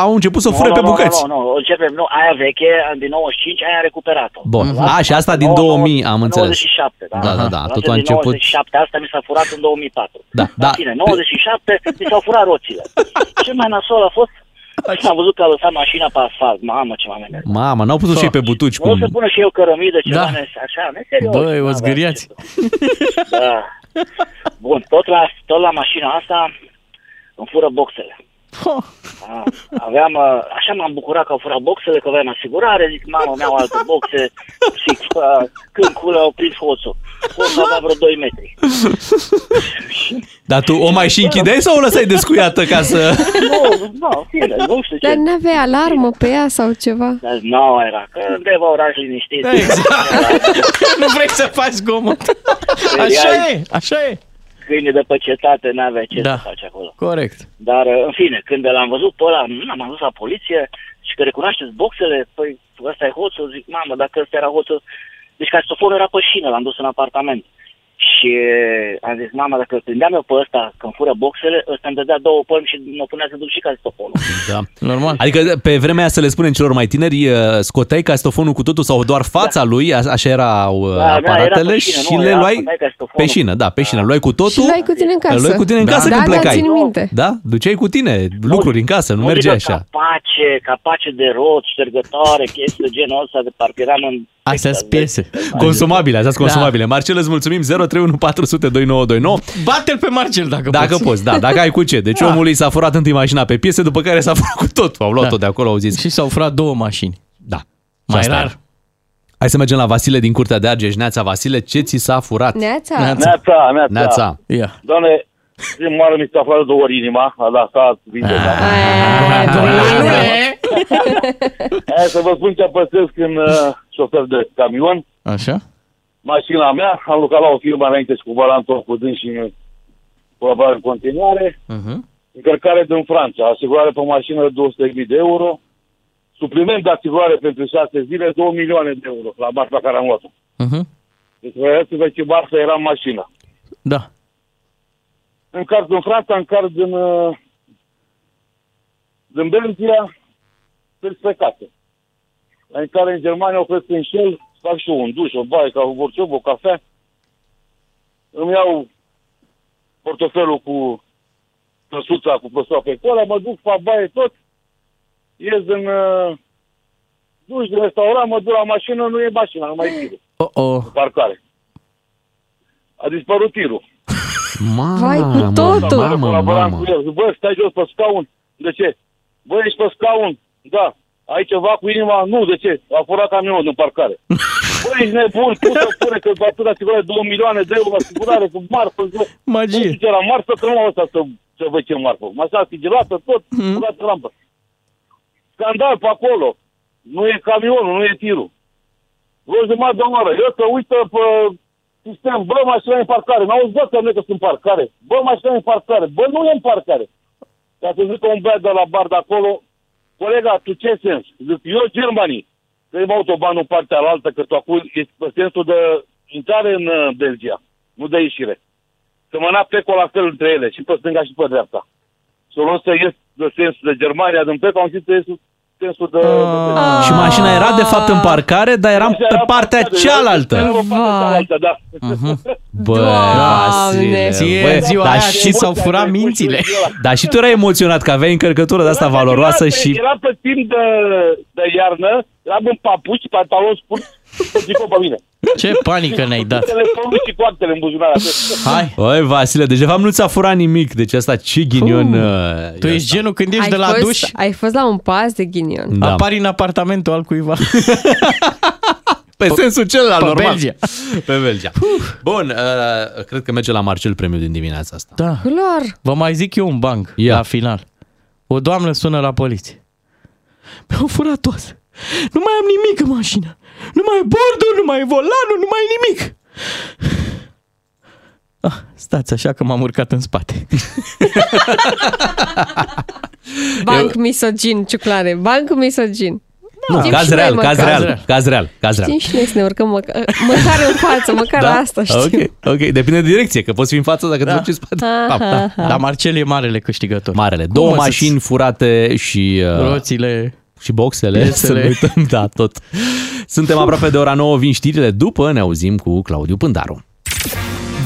au început să o Nu, fure nu, pe nu, bucăți. Nu, nu, nu, începem, nu, aia veche, din 95, aia am recuperat-o. Bun. La- A, și asta din 2000, am înțeles. 97, da. Da, da, da, La totul a din început. 97, asta mi s-a furat în 2004. Da, În da. fine, 97, mi s-au furat roțile. Ce mai nasol a fost? Am văzut că a lăsat mașina pe asfalt. Mamă, ce m-am enervat. Mama, n-au pus-o și ei pe butuci Nu cum... să pună și eu cărămidă, ceva, Da. ne, așa, neserios. Băi, o N-aveam zgâriați. ce- Da. Bun, tot la, tot la mașina asta îmi fură boxele. Da. Aveam, uh, așa m-am bucurat că au furat boxele, că aveam asigurare, zic, mamă, mi-au alte boxe și uh, când culă au prins hoțul. Hoțul avea vreo 2 metri. Dar tu o mai și închideai sau o lăsai descuiată ca să... nu, nu, fine, nu știu ce. Dar n-aveai alarmă pe ea sau ceva? Dar nu era, că undeva oraș liniștit. Exact. nu vrei să faci zgomot. Așa e, așa e. Câine de pe cetate, n-avea ce Da. să faci acolo. Corect. Dar, uh, în fine, când l-am văzut pe ăla, m, am dus la poliție și că recunoașteți boxele, păi ăsta e hoțul, zic, mamă, dacă ăsta era hoțul... Deci castofonul era pe șină, l-am dus în apartament. Și uh, am zis, mama, dacă îl prindeam eu pe ăsta când fură boxele, ăsta îmi dădea două pălmi și mă punea să duc și castofonul. Da. Normal. Adică pe vremea aia să le spunem celor mai tineri, uh, scoteai castofonul cu totul sau doar fața lui, a- așa erau uh, Da, da, aparatele era pe șină, și nu, le era luai puneai castofonul. pe șină, da, pe șină. Luai cu totul, Și luai cu tine în casă. îl luai cu tine în Da. casă Da, când da, plecai. țin minte. Da, duceai cu tine lucruri în casă, nu mergea zică așa. Capace, capace de rot, ștergătoare, chestii de genul ăsta, de parcă eram în... Astea sunt piese. Consumabile, astea sunt Da. consumabile. Marcel, îți mulțumim 031 400 2929. Bate-l pe Marcel dacă, Dacă poți. poți, da, dacă ai cu ce. Deci Da. omul i s-a furat întâi mașina pe piese, după care s-a furat cu tot. Au luat-o de acolo, au zis. Și s-au furat două mașini. Da. Mai asta rar. era. Hai să mergem la Vasile din Curtea de Argeș. Neața, Vasile, ce ți s-a furat? Neața. Neața, neața. Neața. Ia. Doamne, prima oară mi s-a furat două ori inima, a lăsat vindecat. Hai să vă spun ce apăsesc în uh, șofer de camion. Așa? Mașina mea, am lucrat la o firmă înainte și cu Valantor cu dâns și în colaborare în continuare. Uh-huh. Încărcare din Franța, asigurare pe mașină de 200.000 de euro, supliment de asigurare pentru 6 zile, 2 milioane de euro la marfa care am luat-o. Uh-huh. Deci vreau ce marfă era în mașină. Da. Încarc din Franța, încarc din, uh, din Belgia, pe spre casă. La intrare în Germania opresc în șel, fac și eu un duș, o baie, ca o borciov, o cafea. Îmi iau portofelul cu căsuța, cu păsua pe cola, mă duc, fac baie tot, ies din uh, duș, din restaurant, mă duc la mașină, nu e mașina, nu mai e tirul, Oh-oh. parcare. A dispărut tirul. Vai, cu Mamă, totul. mamă, Colaboram mamă. cu el. Zic, bă, stai jos pe scaun. De ce? Bă, ești pe scaun. Da. Ai ceva cu inima? Nu, de ce? A furat camionul din parcare. Bă, ești nebun, tu să pune că atât de asigurare 2 milioane de euro asigurare cu marfă. Magie. Nu știu ce era marfă, că nu la ăsta să, să văd ce marfă. Mașina sigilată, tot, Mhm. mm. la lampă. Scandal pe acolo. Nu e camionul, nu e tirul. Vreo jumătate de oră. Eu să uită pe sistem, bă, mașina e în parcare. N-auzi, bă, că nu e că sunt în parcare. Bă, mașina e în parcare. Bă, nu e în parcare. Ca să zică un băiat de la bar de acolo, colega, tu ce sens? Zic, eu Germanii. Că e autobanul în partea alaltă, că tu acum ești pe sensul de intrare în uh, Belgia, nu de ieșire. Să mă plecul la fel între ele, și pe stânga și pe dreapta. Să o luăm să ies de sensul de Germania, din plecul, am zis să ies sensul de... Ah. Și mașina era de fapt în parcare, dar eram pe partea cealaltă. Da. Bă, Vasile, Ție bă, ziua dar aia și, ți s-au furat mințile. dar și tu erai emoționat că aveai încărcătură de asta valoroasă și... Era pe timp de, de iarnă, eram în papuci, pantaloni scurți, zic pe mine. Ce panică ne-ai dat. Telefonul și coartele în buzunar. Hai. Băi, Vasile, deci de fapt nu ți-a furat nimic, deci asta ce ghinion... uh, Tu ești genul când ești ai de la fost, duș, Ai fost la un pas de ghinion. Da. apari în apartamentul al cuiva. Pe sensul celălalt, pe normal. Belgia. Pe Belgia. Bun, uh, cred că merge la Marcel premiul din dimineața asta. Da. Clar. Vă mai zic eu un banc Ia. la final. O doamnă sună la poliție. Mi-au furat toate. Nu mai am nimic în mașină. Nu mai e bordul, nu mai e volanul, nu mai e nimic. Ah, stați așa că m-am urcat în spate. Banc misogin, ciuclare. Banc misogin. Nu, Știm caz și real, noi caz măcar. real, caz real, caz real. Știm și noi să ne urcăm măcar, măcar în față, măcar asta știm. Ok, ok, depinde de direcție, că poți fi în față dacă te Da. duci în spate. Aha, Da, da. aha. Dar Marcel e marele câștigător. Marele. Cum Două o să-ți- mașini furate și... Uh, Roțile. Și boxele, Piesele. să nu uităm, da, tot. Suntem aproape de ora 9, vin știrile, după ne auzim cu Claudiu Pândaru.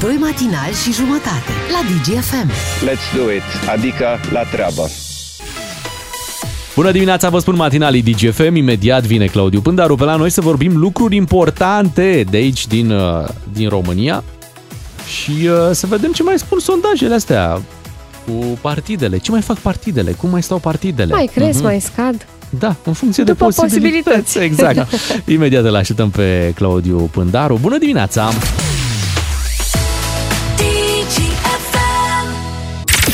Doi matinali și jumătate la DGFM. Let's do it, adică la treabă. Bună dimineața, vă spun matinalii DGFM, imediat vine Claudiu Pândaru pe la noi să vorbim lucruri importante de aici din, uh, din România și uh, să vedem ce mai spun sondajele astea cu partidele. Ce mai fac partidele? Cum mai stau partidele? Mai cresc, Mhm. mai scad. Da, în funcție După de posibilități. posibilități. Exact. Imediat îl așteptăm pe Claudiu Pândaru. Bună dimineața!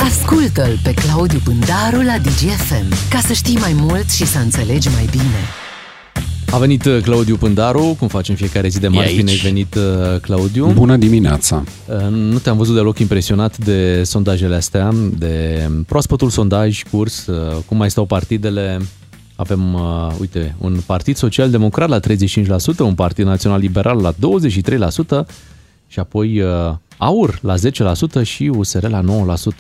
Ascultă-l pe Claudiu Pândaru la DGFM ca să știi mai mult și să înțelegi mai bine. A venit uh, Claudiu Pândaru, cum facem fiecare zi de marți, aici. bine ai venit uh, Claudiu. Bună dimineața! Uh, Nu te-am văzut deloc impresionat de sondajele astea, de proaspătul sondaj curs, uh, cum mai stau partidele. Avem, uh, uite, un partid social-democrat la 35%, un partid național-liberal la 23% și apoi uh, AUR la 10% și USR la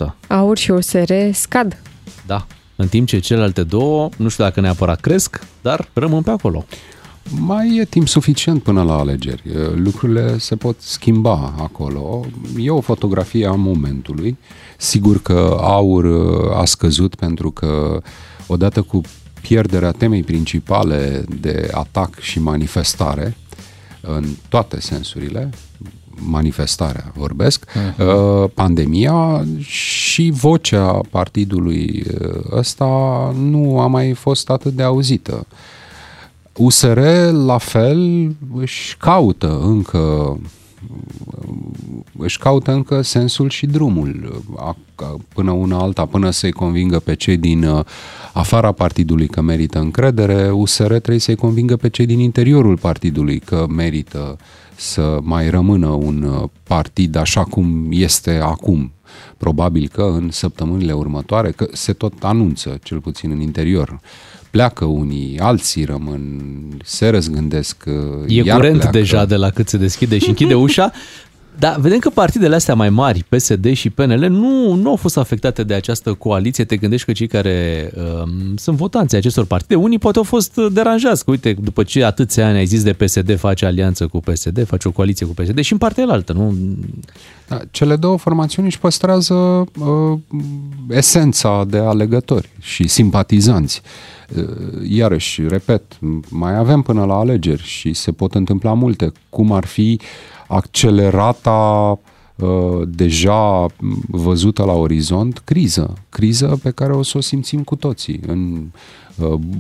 9%. Aur și USR scad. Da, în timp ce celelalte două, nu știu dacă neapărat cresc, dar rămân pe acolo. Mai e timp suficient până la alegeri. Lucrurile se pot schimba acolo. E o fotografie a momentului. Sigur că aur a scăzut pentru că odată cu pierderea temei principale de atac și manifestare, în toate sensurile, manifestarea vorbesc, uh, pandemia și vocea partidului uh, ăsta nu a mai fost atât de auzită. USR, la fel, își caută încă își caută încă sensul și drumul a- a- până una alta, până să-i convingă pe cei din uh, afara partidului că merită încredere, USR trebuie să-i convingă pe cei din interiorul partidului că merită să mai rămână un uh, partid așa cum este acum. Probabil că în săptămânile următoare, că se tot anunță, cel puțin în interior, pleacă unii, alții rămân, se răzgândesc, uh, E iar curent pleacă. deja de la cât se deschide și închide ușa. Dar vedem că partidele astea mai mari, PSD și PNL, nu, nu au fost afectate de această coaliție. Te gândești că cei care um, sunt votanții acestor partide, unii poate au fost deranjați. Că, uite, după ce atâția ani ai zis de PSD, face alianță cu PSD, face o coaliție cu PSD și în partea altă, nu? Da, cele două formațiuni își păstrează uh, esența de alegători și simpatizanți. Uh, iarăși, repet, mai avem până la alegeri și se pot întâmpla multe, cum ar fi accelerata uh, deja văzută la orizont criză. Criză pe care o să o simțim cu toții în uh,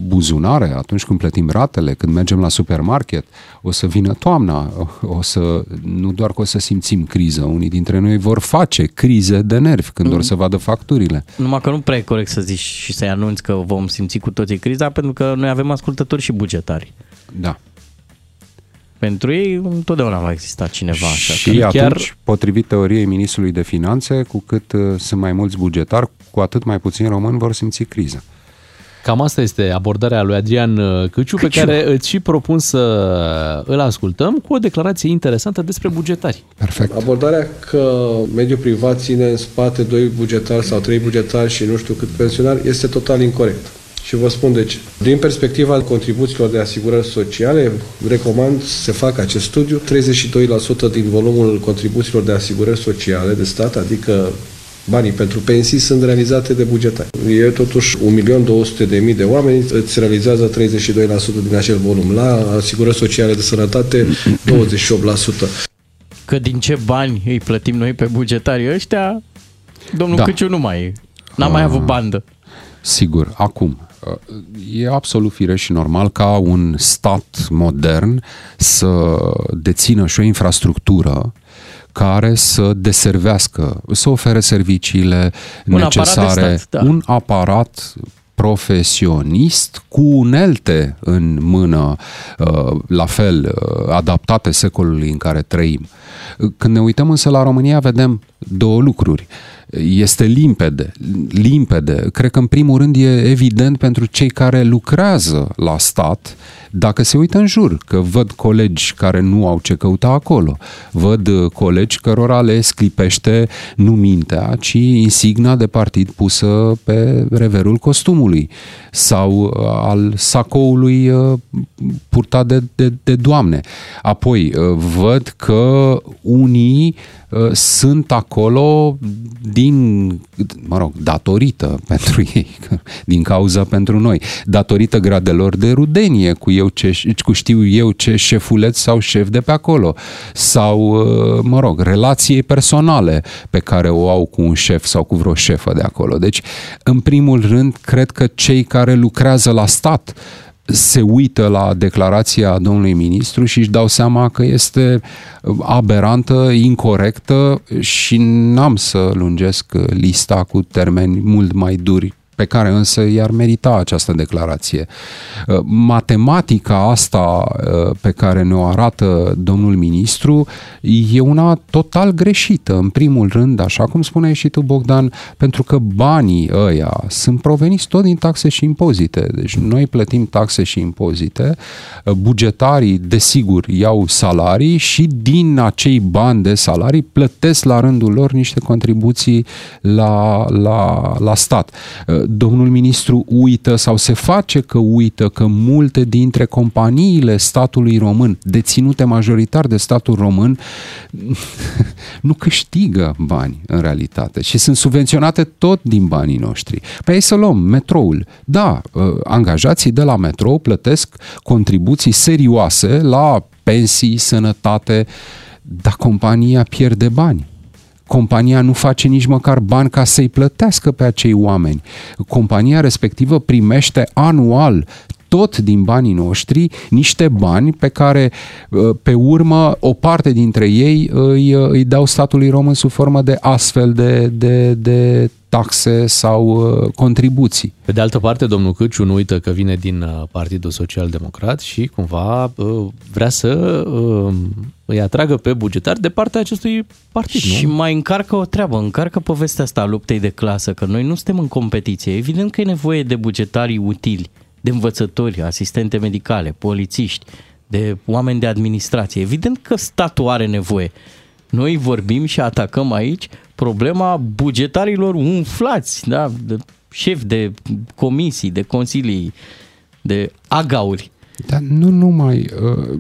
buzunare, atunci când plătim ratele, când mergem la supermarket, o să vină toamna, o să, nu doar că o să simțim criză, unii dintre noi vor face crize de nervi când mm. or să vadă facturile. Numai că nu prea e corect să zici și să-i anunți că vom simți cu toții criza, pentru că noi avem ascultători și bugetari. Da. Pentru ei întotdeauna va exista cineva așa. Și că atunci, chiar potrivit teoriei Ministrului de Finanțe, cu cât uh, sunt mai mulți bugetari, cu atât mai puțini români vor simți criza. Cam asta este abordarea lui Adrian uh, Câciu, pe Câciu. care îți și propun să îl ascultăm cu o declarație interesantă despre bugetari. Perfect. Abordarea că mediul privat ține în spate doi bugetari sau trei bugetari și nu știu cât pensionari este total incorrect. Și vă spun de ce. Din perspectiva contribuțiilor de asigurări sociale, recomand să se facă acest studiu. 32% din volumul contribuțiilor de asigurări sociale de stat, adică banii pentru pensii, sunt realizate de bugetari. E totuși 1.200.000 de oameni, îți realizează 32% din acel volum. La asigurări sociale de sănătate, 28%. că din ce bani îi plătim noi pe bugetarii ăștia, domnul Da. da. Câciu nu mai n-a mai avut bandă. Sigur, acum, e absolut firesc și normal ca un stat modern să dețină și o infrastructură care să deservească, să ofere serviciile Un aparat de necesare, stat, da. un aparat profesionist cu unelte în mână, uh, la fel, uh, adaptate secolului în care trăim. Când ne uităm însă la România, vedem două lucruri. Este limpede, limpede. Cred că în primul rând e evident pentru cei care lucrează la stat, dacă se uită în jur, că văd colegi care nu au ce căuta acolo, văd uh, colegi cărora le sclipește nu mintea, ci insigna de partid pusă pe reverul costumului sau uh, al sacoului uh, purtat de, de, de doamne. Apoi, uh, văd că unii uh, sunt acolo din, mă rog, datorită pentru ei, din cauza pentru noi, datorită gradelor de rudenie cu, eu ce, cu știu eu ce șefuleț sau șef de pe acolo, sau, uh, mă rog, relației personale pe care o au cu un șef sau cu vreo șefă de acolo. Deci, în primul rând, cred că cei care lucrează la stat se uită la declarația domnului ministru și își dau seama că este aberantă, incorrectă și n-am să lungesc lista cu termeni mult mai duri pe care însă i-ar merita această declarație. Matematica asta pe care ne-o arată domnul ministru e una total greșită. În primul rând, așa cum spuneai și tu, Bogdan, pentru că banii ăia sunt proveniți tot din taxe și impozite. Deci noi plătim taxe și impozite, bugetarii, desigur, iau salarii și din acei bani de salarii plătesc la rândul lor niște contribuții la, la, la stat. Domnul ministru uită sau se face că uită că multe dintre companiile statului român, deținute majoritar de statul român, nu câștigă bani în realitate și sunt subvenționate tot din banii noștri. Păi hai să luăm metroul. Da, angajații de la metrou plătesc contribuții serioase la pensii, sănătate, dar compania pierde bani compania nu face nici măcar bani ca să-i plătească pe acei oameni. Compania respectivă primește anual tot din banii noștri niște bani pe care pe urmă o parte dintre ei îi, îi dau statului român sub formă de astfel de, de, de taxe sau uh, contribuții. Pe de altă parte, domnul Câciu nu uită că vine din uh, Partidul Social Democrat și cumva uh, vrea să uh, îi atragă pe bugetari de partea acestui partid, Și nu? mai încarcă o treabă, încarcă povestea asta a luptei de clasă, că noi nu suntem în competiție. Evident că e nevoie de bugetarii utili, de învățători, asistente medicale, polițiști, de oameni de administrație. Evident că statul are nevoie. Noi vorbim și atacăm aici problema bugetarilor umflați, da? de șefi de comisii, de consilii, de agauri. Dar nu numai. uh,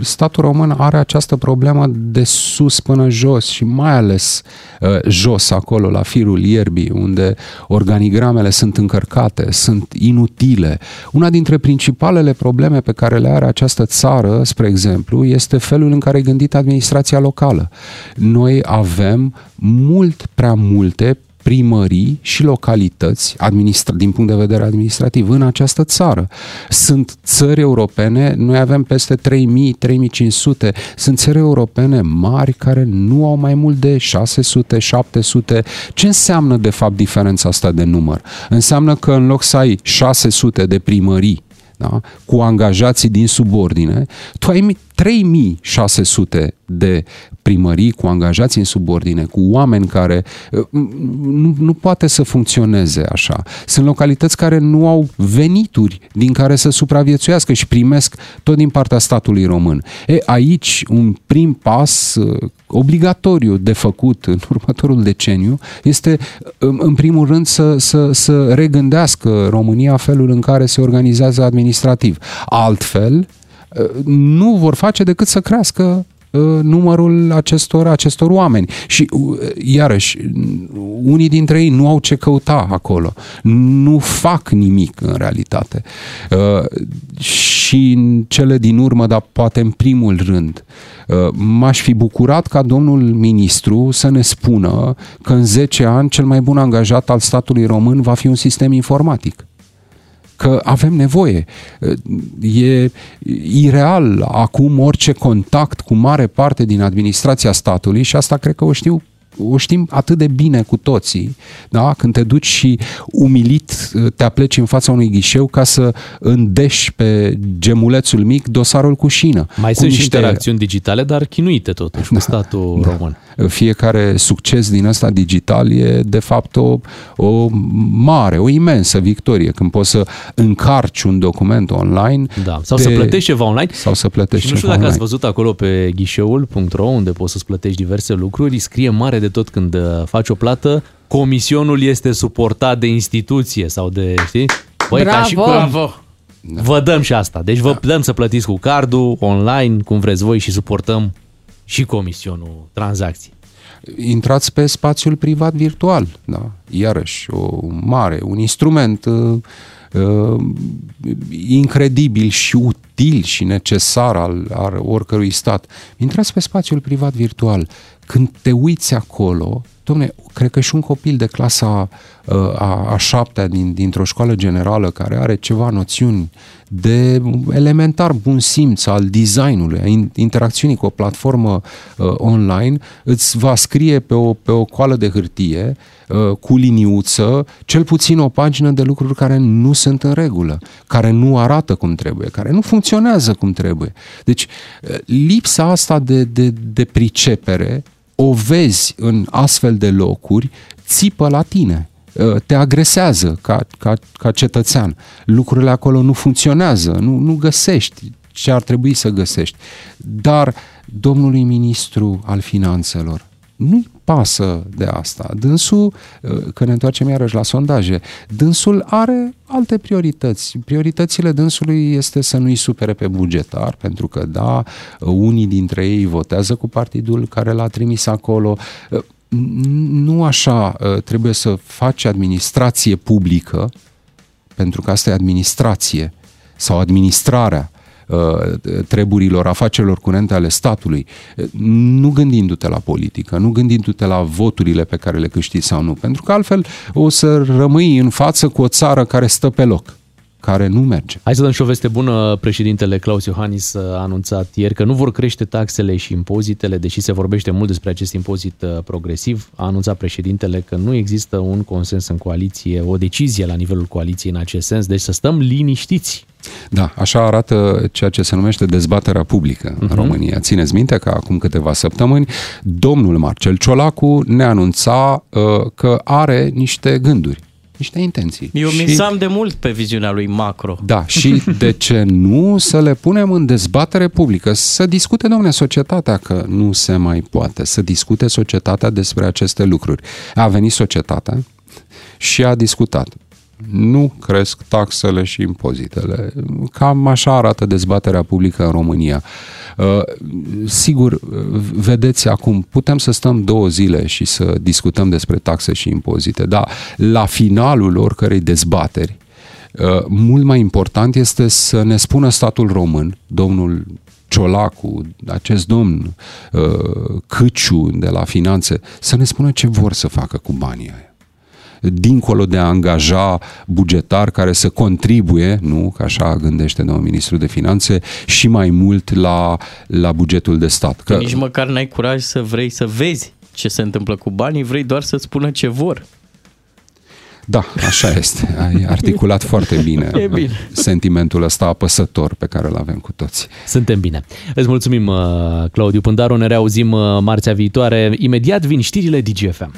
Statul român are această problemă de sus până jos și mai ales uh, jos acolo, la firul ierbii, unde organigramele sunt încărcate, sunt inutile. Una dintre principalele probleme pe care le are această țară, spre exemplu, este felul în care e gândită administrația locală. Noi avem mult prea multe primării și localități administra- din punct de vedere administrativ în această țară. Sunt țări europene, noi avem peste 3000, 3500, sunt țări europene mari care nu au mai mult de 600, 700. Ce înseamnă de fapt diferența asta de număr? Înseamnă că în loc să ai 600 de primării da? cu angajații din subordine, tu ai 3600 de primării cu angajați în subordine, cu oameni care uh, nu, nu poate să funcționeze așa. Sunt localități care nu au venituri din care să supraviețuiască și primesc tot din partea statului român. E, aici un prim pas uh, obligatoriu de făcut în următorul deceniu este în, în primul rând să, să, să regândească România felul în care se organizează administrativ. Altfel, nu vor face decât să crească uh, numărul acestor, acestor oameni. Și, uh, iarăși, unii dintre ei nu au ce căuta acolo. Nu fac nimic, în realitate. Uh, Și în cele din urmă, dar poate în primul rând, m-aș fi bucurat ca domnul ministru să ne spună că în 10 ani cel mai bun angajat al statului român va fi un sistem informatic că avem nevoie. E ireal acum orice contact cu mare parte din administrația statului și asta cred că o știu o știm atât de bine cu toții, da? când te duci și umilit te apleci în fața unui ghișeu ca să îndeși pe gemulețul mic dosarul cu șină. Mai cu sunt și interacțiuni digitale, dar chinuite totuși cu statul da. român. Fiecare succes din ăsta digital e de fapt o, o mare, o imensă victorie când poți să încarci un document online. Da. Sau să plătești ceva online. Sau să plătești Și nu știu ceva dacă online. ați văzut acolo pe ghișeul.ro unde poți să-ți plătești diverse lucruri, scrie mare de tot când uh, faci o plată, comisionul este suportat de instituție sau de, știi? Băi, ca și cum Bravo! vă dăm și asta. Deci vă dăm să plătiți cu cardul, online, cum vreți voi și suportăm și comisionul tranzacției. intrați pe spațiul privat virtual, da? iarăși, o mare, un instrument uh, uh, incredibil și util și necesar al, al oricărui stat. Intrați pe spațiul privat virtual. Când te uiți acolo, domne, cred că și un copil de clasa uh, a, a șaptea din, dintr-o școală generală care are ceva noțiuni de elementar bun simț al designului, a in- interacțiunii cu o platformă uh, online, îți va scrie pe o, pe o coală de hârtie uh, cu liniuță cel puțin o pagină de lucruri care nu sunt în regulă, care nu arată cum trebuie, care nu funcționează cum trebuie. Deci, uh, lipsa asta de, de, de pricepere o vezi în astfel de locuri, țipă la tine uh, te agresează ca, ca, ca cetățean. Lucrurile acolo nu funcționează, nu, nu găsești ce ar trebui să găsești. Dar domnului ministru al finanțelor nu-i pasă de asta. Dânsul, uh, că ne întoarcem iarăși la sondaje, dânsul are alte priorități. Prioritățile dânsului este să nu-i supere pe bugetar, pentru că, da, unii dintre ei votează cu partidul care l-a trimis acolo. Uh, Nu așa uh, trebuie să faci administrație publică, pentru că asta e administrație sau administrarea uh, treburilor, afacerilor curente ale statului, nu gândindu-te la politică, nu gândindu-te la voturile pe care le câștigi sau nu, pentru că altfel o să rămâi în față cu o țară care stă pe loc, care nu merge. Hai să dăm și o veste bună. Președintele Claus Iohannis a anunțat ieri că nu vor crește taxele și impozitele, deși se vorbește mult despre acest impozit uh, progresiv. A anunțat președintele că nu există un consens în coaliție, o decizie la nivelul coaliției în acest sens, deci să stăm liniștiți. Da, așa arată ceea ce se numește dezbaterea publică în România. Țineți minte că acum câteva săptămâni domnul Marcel Ciolacu ne anunța uh, că are niște gânduri, niște intenții. Eu Și- misam de mult pe viziunea lui Macro. Da, și de ce nu să le punem în dezbatere publică, să discute, domnule, societatea că nu se mai poate, să discute societatea despre aceste lucruri. A venit societatea și a discutat. Nu cresc taxele și impozitele. Cam așa arată dezbaterea publică în România. Uh, sigur, uh, vedeți acum, putem să stăm două zile și să discutăm despre taxe și impozite, dar la finalul oricărei dezbateri, uh, mult mai important este să ne spună statul român, domnul Ciolacu, acest domn Câciu de la finanțe, să ne spună ce vor să facă cu banii aia dincolo de a angaja bugetar care să contribuie, nu, că așa gândește domnul ministru de finanțe, și mai mult la, la bugetul de stat. Că... Nici măcar n-ai curaj să vrei să vezi ce se întâmplă cu banii, vrei doar să-ți spună ce vor. Da, așa este. Ai articulat foarte bine, e bine sentimentul ăsta apăsător pe care îl avem cu toți. Suntem bine. Îți mulțumim, uh, Claudiu Pândaru. Ne reauzim uh, marțea viitoare. Imediat vin știrile DGFM.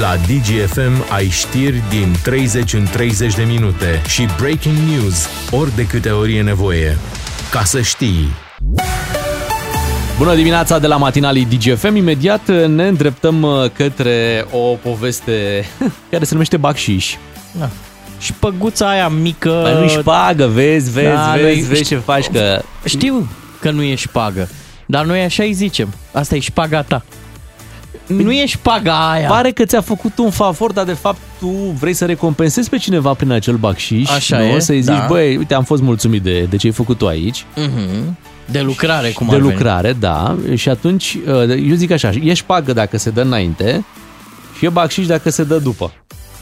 La DGFM ai știri din 30 în 30 de minute și breaking news ori de câte ori e nevoie. Ca să știi... Bună dimineața de la matinalii DGFM. Imediat ne îndreptăm uh, către o poveste care se numește Bacșiș. Da. Și șpăguța aia mică... Păi nu ești șpagă, vezi, vezi, da, vezi, vezi ce faci că... Știu că nu ești șpagă, dar noi așa îi zicem. Asta e șpaga ta. Nu ești paga aia. Pare că ți-a făcut un favor, dar de fapt tu vrei să recompensezi pe cineva prin acel bacșiș. Așa nu? e, Să-i zici, da. băi, uite, am fost mulțumit de, de ce ai făcut tu aici. Mm-hmm. De lucrare, cum De ar veni. lucrare, da. Și atunci, eu zic așa, ești pagă dacă se dă înainte și e bacșiș dacă se dă după.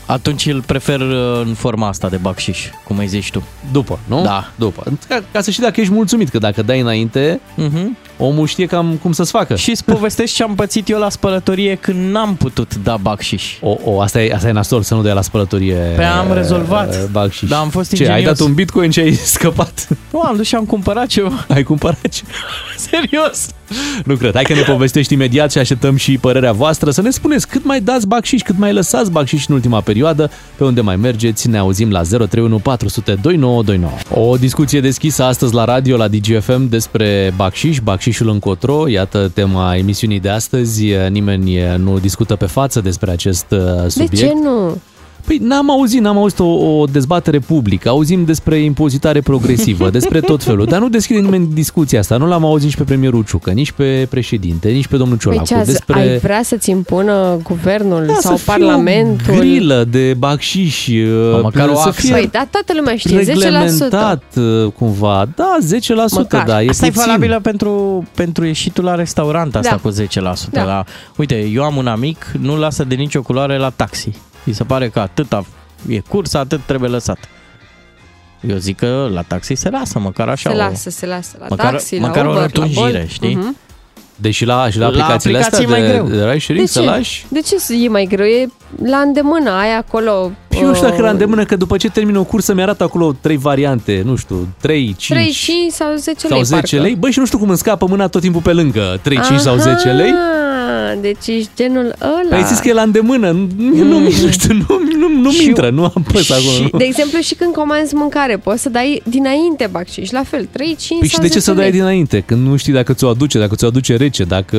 Atunci îl prefer uh, în forma asta de bacșiș, cum ai zici tu. După, nu? Da. După. Ca, ca să știi dacă ești mulțumit, că dacă dai înainte, uh-huh. Omul știe cam cum să-ți facă. Și îți povestesc ce am pățit eu la spălătorie când n-am putut da bacșiș. O, o asta, e, asta e nasol să nu dai la spălătorie Pe am rezolvat. uh, Bacșiș. Da, am fost Ce, ingenios. ai dat un bitcoin și ai scăpat? Nu, am dus și am cumpărat ceva. Ai cumpărat ceva? Serios? Nu cred. Hai că ne povestești imediat și așteptăm și părerea voastră. Să ne spuneți cât mai dați bacșiș, cât mai lăsați bacșiș în ultima perioadă, pe unde mai mergeți. Ne auzim la 031 400 2929. O discuție deschisă astăzi la radio, la DGFM, despre bacșiș, bacșișul încotro. Iată tema emisiunii de astăzi. Nimeni nu discută pe față despre acest uh, subiect. De ce nu? Păi n-am auzit, n-am auzit o, o dezbatere publică, auzim despre impozitare progresivă, despre tot felul, dar nu deschide nimeni discuția asta. Nu l-am auzit nici pe premierul Ciucă, nici pe președinte, nici pe domnul Ciolacu. Păi ce, despre... ai vrea să-ți impună guvernul da, sau să fie parlamentul? o grilă de bacșiș, măcar o să axă. fie Păi, da, toată lumea știe, 10%. reglementat uh, cumva. Da, 10%, Măcar. da, e Asta puțin. e valabilă pentru, pentru ieșitul la restaurant, asta Da. cu 10%. Da. La, uite, eu am un amic, nu lasă de nicio culoare la taxi. Îi se pare că atâta e curs, atât trebuie lăsat. Eu zic că la taxi se lasă, măcar așa. Se o- lasă, se lasă. La Măcar- taxi, măcar la o Uber, rotunjire, la Bolt. știi? Mhm. Deși la, și la La aplicațiile aplicații astea mai de, greu. de ride sharing De să ce? lași De ce e mai greu? E la îndemână, ai acolo... Și eu nu știu dacă uh, la îndemână că după ce termin o cursă mi-arată acolo trei variante, nu știu, 3, 5 3, 5 sau 10 sau lei, 10 parcă. lei. Băi, și nu știu cum îmi scapă mâna tot timpul pe lângă 3, 5 sau 10 lei. Aha, deci ești genul ăla. Păi ai zis că e la îndemână, nu, nu, nu știu, nu, nu, nu mi intră, nu am păs acolo. De exemplu, și când comanzi mâncare, poți să dai dinainte bacșiș, la fel, 3, 5 Păi și sau de ce 10 să dai lei. dinainte? Când nu știi dacă ți-o aduce, dacă ți-o aduce rece, dacă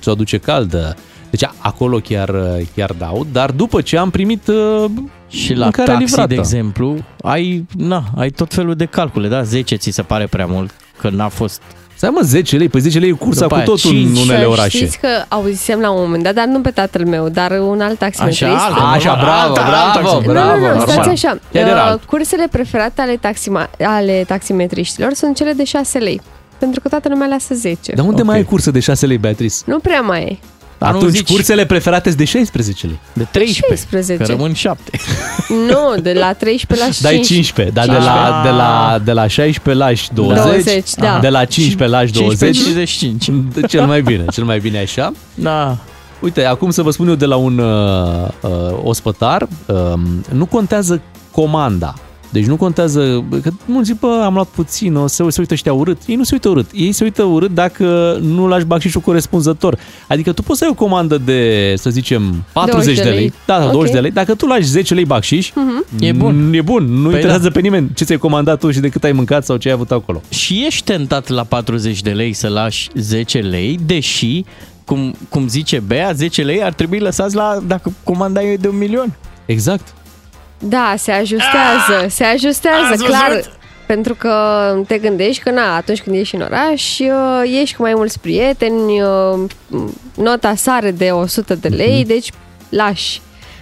ți-o aduce caldă. Deci acolo chiar, chiar dau, dar după ce am primit uh, Și la mâncarea taxi, livrată. de exemplu, ai, na, ai tot felul de calcule, da? 10 ți se pare prea mult, că n-a fost... Stai mă, 10 lei, păi 10 lei e cursa După cu aia, totul în cinci. unele Să orașe. Știți că auzisem la un moment dat, dar nu pe tatăl meu, dar un alt taximetrist. Așa, altă, Așa, normal, bravo, altă, bravo, altă, bravo. nu, nu, nu, normal. stați așa. Chiar era Uh, alt. Cursele preferate ale, taxima, ale taximetriștilor sunt cele de 6 lei. Pentru că toată lumea lasă 10. Dar unde mai ai cursă de 6 lei, Beatrice? Nu prea mai e. Dar nu Atunci zici- cursele preferate sunt de 16 lei. De 13, 16. că rămân 7. Nu, de la 13 la 15. Dai 15, dar de la, de, la, de la 16 lași 20, 20, da. de la 15 lași 20. 55. Cel mai bine, cel mai bine așa. Da. Uite, acum să vă spun eu de la un uh, uh, ospătar, uh, nu contează comanda. Deci nu contează, că mulți zic, bă, am luat puțin, o să se uită ăștia urât. Ei nu se uită urât. Ei se uită urât dacă nu lași bacșișul corespunzător. Adică tu poți să ai o comandă de, să zicem, 40 20 de de lei. lei. Da, da, Ok. 20 de lei. Dacă tu lași 10 lei bacșiș, E bun. E bun, nu Păi interesează da. pe nimeni ce ți-ai comandat tu și de cât ai mâncat sau ce ai avut acolo. Și ești tentat la 40 de lei să lași 10 lei, deși, cum, cum zice Bea, 10 lei ar trebui lăsați la, dacă comanda e de un milion. Exact. Da, se ajustează, se ajustează, Ați clar. văzut? Pentru că te gândești că, na, atunci când ești în oraș, uh, ești cu mai mulți prieteni, uh, nota sare de 100 de lei, deci lași.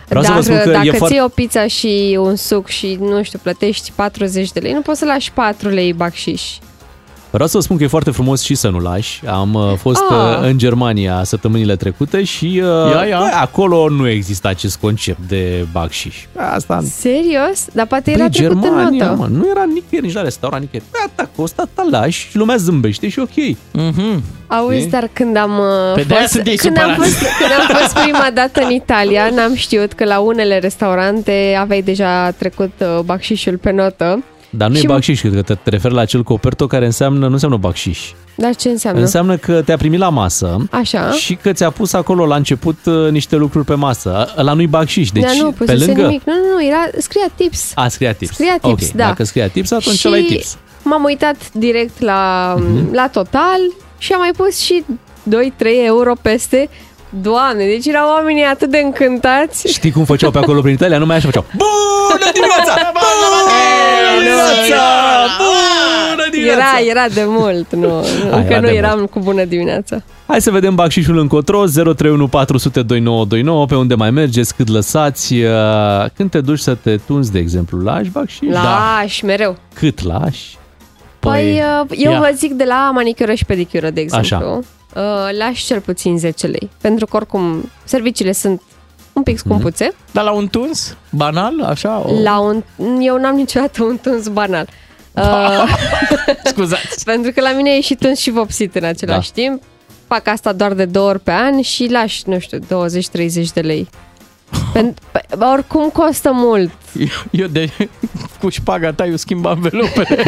Vreau să Dar vă spun că e dacă foarte- ții o pizza și un suc și, nu știu, plătești 40 de lei, nu poți să lași 4 lei bacșiș. Vreau să vă spun că e foarte frumos și să nu lași. Am uh, fost Ah. uh, în Germania săptămânile trecute și uh, Ia, ia. bă, acolo nu există acest concept de bacșiș. Asta Serios? Dar poate era Păi, trecut în Germania, notă. mă, nu era nicăieri, nici la restaurant, nicăieri. Gata, costă, ta lași și lumea zâmbește și ok. Mm-hmm. Auzi, E? dar când am uh, Pe de-aia fost, sunt ei când am, supărați. fost, când am fost prima dată în Italia, n-am știut că la unele restaurante aveai deja trecut uh, bacșișul pe notă. Dar nu Și e m- bacșiș, cred că te, te referi la acel coperto care înseamnă, nu înseamnă bacșiș. Dar ce înseamnă? Înseamnă că te-a primit la masă Așa. și că ți-a pus acolo la început uh, niște lucruri pe masă. Ăla nu-i bacșiș, deci Dar nu, pe pusese lângă... nimic. Nu, nu, nu, era, scria tips. A, scria tips. Scria tips, ok, da. dacă scria tips, atunci și ăla e tips. m-am uitat direct la, Mhm. la total și am mai pus și 2-3 euro peste. Doamne, deci erau oamenii atât de încântați. Știi cum făceau pe acolo prin Italia? Numai așa făceau. Bună dimineața! Bună dimineața! Bună dimineața! Era, era de mult, nu, nu A, încă era nu de eram cu bună dimineața. Hai să vedem bacșișul încotro 031 400 2929 Pe unde mai mergeți, cât lăsați uh, Când te duci să te tunzi, de exemplu Lași bacșiș? Lași, mereu. Cât lași? Păi, uh, eu ia. vă zic de la manicură și pedicură, de exemplu. Așa. Uh, lași cel puțin 10 lei. Pentru că oricum serviciile sunt un pic scumpuțe. Mhm. Dar la un tuns? Banal? Așa? O... La un, eu n-am niciodată un tuns banal. Uh, Scuzați. pentru că la mine e și tuns și vopsit în același Da. timp. Fac asta doar de două ori pe an și lași, nu știu, 20-30 de lei. Pentru, oricum costă mult. Eu, eu de, cu șpaga ta eu schimb anvelopele.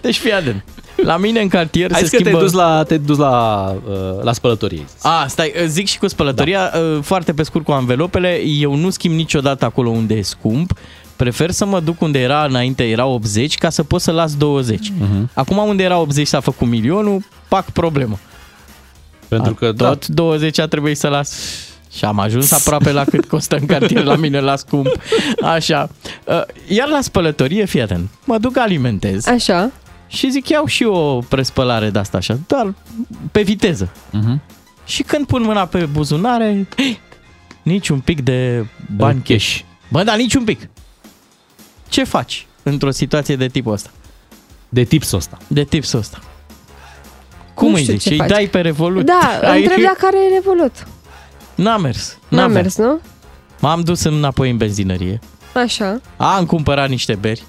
deci fii atent. La mine în cartier Hai se că schimbă... te-ai dus la, te dus la, uh, la spălătorie A, stai, zic și cu spălătoria, da. foarte pe scurt cu anvelopele, eu nu schimb niciodată acolo unde e scump, prefer să mă duc unde era înainte, era 80, ca să pot să las 20. Mhm. Acum unde era 80 s-a făcut milionul, pac problemă. Pentru că, da. Tot 20 a trebuit să las și am ajuns aproape la cât costă în cartier la mine la scump. Așa. Uh, Iar la spălătorie, fii atent, mă duc alimentez. Așa. Și zic, iau și o prespălare de asta așa, dar pe viteză. Mhm. Și când pun mâna pe buzunare, nici un pic de bani cash. Bă, dar nici un pic. Ce faci într-o situație de tipul ăsta? De tipsul ăsta. De tipsul ăsta. Cum Nu îi știu zici? ce Îi faci. dai pe Revolut? Da, Ai- întreb dacă are Revolut. N-a mers. N-a mers, nu? M-am dus înapoi în benzinărie. Așa. Am cumpărat niște beri.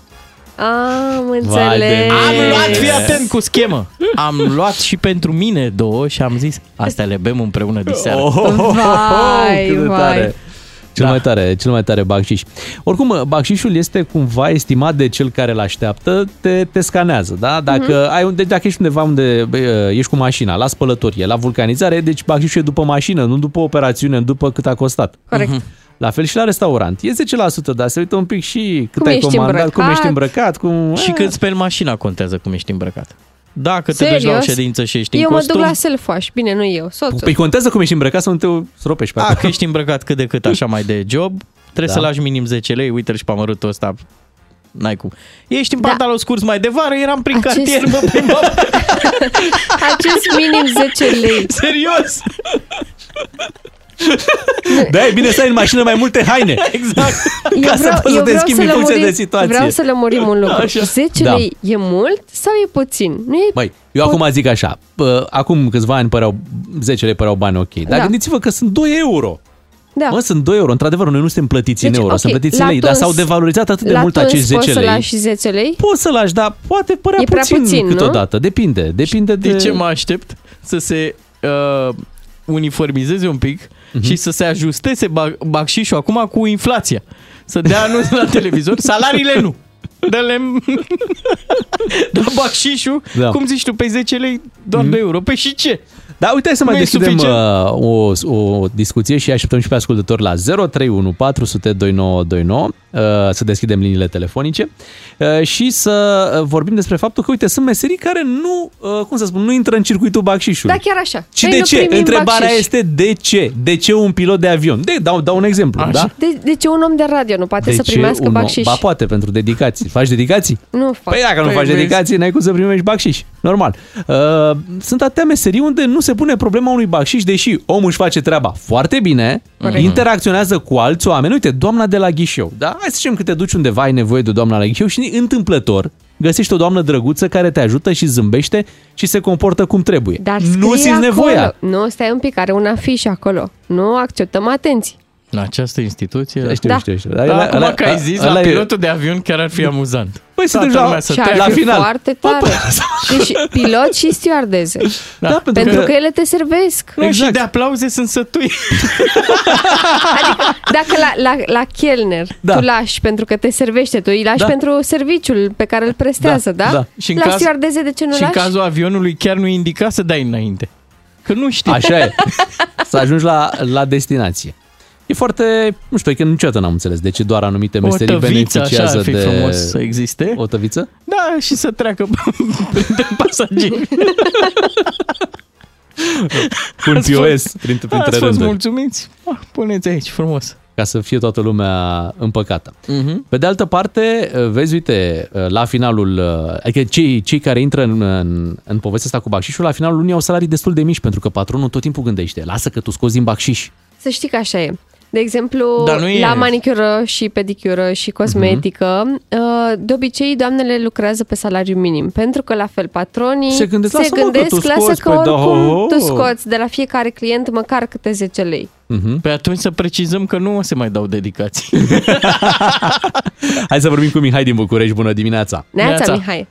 Am înțeles. Am luat, fii atent cu schemă. Am luat și pentru mine două și am zis, astea le bem împreună de seară. Vai, cât de vai. tare. Cel mai tare, cel mai tare bacșiș. Oricum, bacșișul este cumva estimat de cel care îl așteaptă, te, te scanează, da? Dacă, ai, un- deci dacă ești undeva unde bă, ești cu mașina, la spălătorie, la vulcanizare, deci bacșișul e după mașină, nu după operațiune, nu după cât a costat. Corect. Mhm. La fel și la restaurant. E 10%, dar se uită un pic și cât Cum ai ești comandat, cum îmbrăcat. ești îmbrăcat, cum... Și când speli mașina contează cum ești îmbrăcat. Dacă te duci la o Serios? ședință și ești Eu în mă costum, duc la self-wash. Bine, nu eu, soțul. Păi contează cum ești îmbrăcat să nu te stropești pe a, acolo. că ești îmbrăcat cât de cât așa mai de job, trebuie Da. să lași minim 10 lei, uite-l și pe amărâtul ăsta. N-ai cum. Ești în Da. pantaloni scurs mai de vară, eram prin Acest- cartier, mă plimbam. Acest minim 10 lei. Serios! Da, e bine să ai în mașină mai multe haine. Exact. Ca să poți să te schimbi în funcție de situație. Vreau să lămurim un lucru. Așa. 10 Da. lei e mult sau e puțin? Nu e Băi, eu acum zic așa, pă, acum câțiva ani păreau, 10 lei păreau bani ok, dar Da. gândiți-vă că sunt 2 euro. Da. Mă, sunt 2 euro. Într-adevăr, noi nu suntem plătiți în Deci, euro, ok, suntem plătiți la în lei, dar tuns- s-au devalorizat atât de la mult tuns acești 10 poți să lei. lași și 10 lei? Poți să lași, dar poate părea E prea puțin, puțin, nu? câteodată. Depinde, depinde de... De ce mă aștept? Să se uh, uniformizeze un pic Mhm. și să se ajusteze ba- bacșișul acum cu inflația. Să dea anunț la televizor, salariile nu. Dă-le... Dar bacșișul, Da. da. cum zici tu, pe 10 lei, doar 2 euro. Pe și ce? Da, uite, hai să mai Nu e deschidem suficient? uh, o, o discuție și așteptăm și pe ascultători la 031 400 2929. Uh, să deschidem liniile telefonice uh, și să uh, vorbim despre faptul că, uite, sunt meserii care nu, uh, cum să spun, nu intră în circuitul bacșișului. Da, chiar așa. Și Noi de nu ce? primim Întrebarea bacșiș. este de ce? De ce un pilot de avion? De, dau, dau un exemplu, Așa. da? De, de ce un om de radio nu poate de să ce primească un om- bacșiș? Ba poate, pentru dedicații. Faci dedicații? Nu fac. Păi dacă nu faci vezi. dedicații, n-ai cum să primești bacșiș. Normal. Uh, sunt atâtea meserii unde nu se pune problema unui bacșiș, deși omul își face treaba foarte bine, Corect. interacționează cu alți oameni. Uite, doamna de la ghișeu, da? Hai să zicem că te duci undeva, ai nevoie de o doamnă la ghișeu și întâmplător găsești o doamnă drăguță care te ajută și zâmbește și se comportă cum trebuie. Dar nu scrie simți acolo. nevoia. Nu, stai un pic, are un afiș acolo. Nu acceptăm atenții. La această instituție... Știu, Da. știu, știu. Da, Ăla- acum ăla- că ai zis, ăla la e- pilotul de avion chiar ar fi amuzant. Păi să Toată duci la- lumea să Și ar te- la fi final. foarte tare. Deci pilot și stewardeze. Da, pentru, Pentru că, că ele te servesc. Nu, și de aplauze sunt sătui. Dacă la, la, la chelner Da. tu lași pentru că te servește, tu îi lași Da. pentru serviciul pe care îl prestează, da? da. Și în la caz- stewardeze de ce nu și în lași? cazul avionului chiar nu indica să dai înainte. Că nu știi. Așa e. Să ajungi la, la destinație. E foarte, nu știu, că niciodată n-am înțeles de ce doar anumite O meserii tăviță, așa beneficiază ar fi de... frumos să existe. O tăviță? Da, și să treacă printre pasageri. Cu un Ați POS fost- printre, Ați printre fost rânduri. mulțumiți? Ah, puneți aici, frumos. Ca să fie toată lumea împăcată. Mhm. Pe de altă parte, vezi, uite, la finalul, adică cei, cei care intră în, în, în povestea asta cu bacșișul, la finalul lunii au salarii destul de mici, pentru că patronul tot timpul gândește, lasă că tu scoți din bacșiș. Să știi că așa e. De exemplu, Dar nu e- la manicură și pedicură și cosmetică, uh, de obicei doamnele lucrează pe salariu minim, pentru că la fel patronii Se gândesc, se lasă-mă că gândesc tu lasă scoți, că păi da, oricum ho, ho. tu scoți de la fiecare client măcar câte 10 lei. Uh-huh. Pe atunci să precizăm că nu o se mai dau dedicații. Hai să vorbim cu Mihai din București. Bună dimineața! Neața, Neața. Mihai.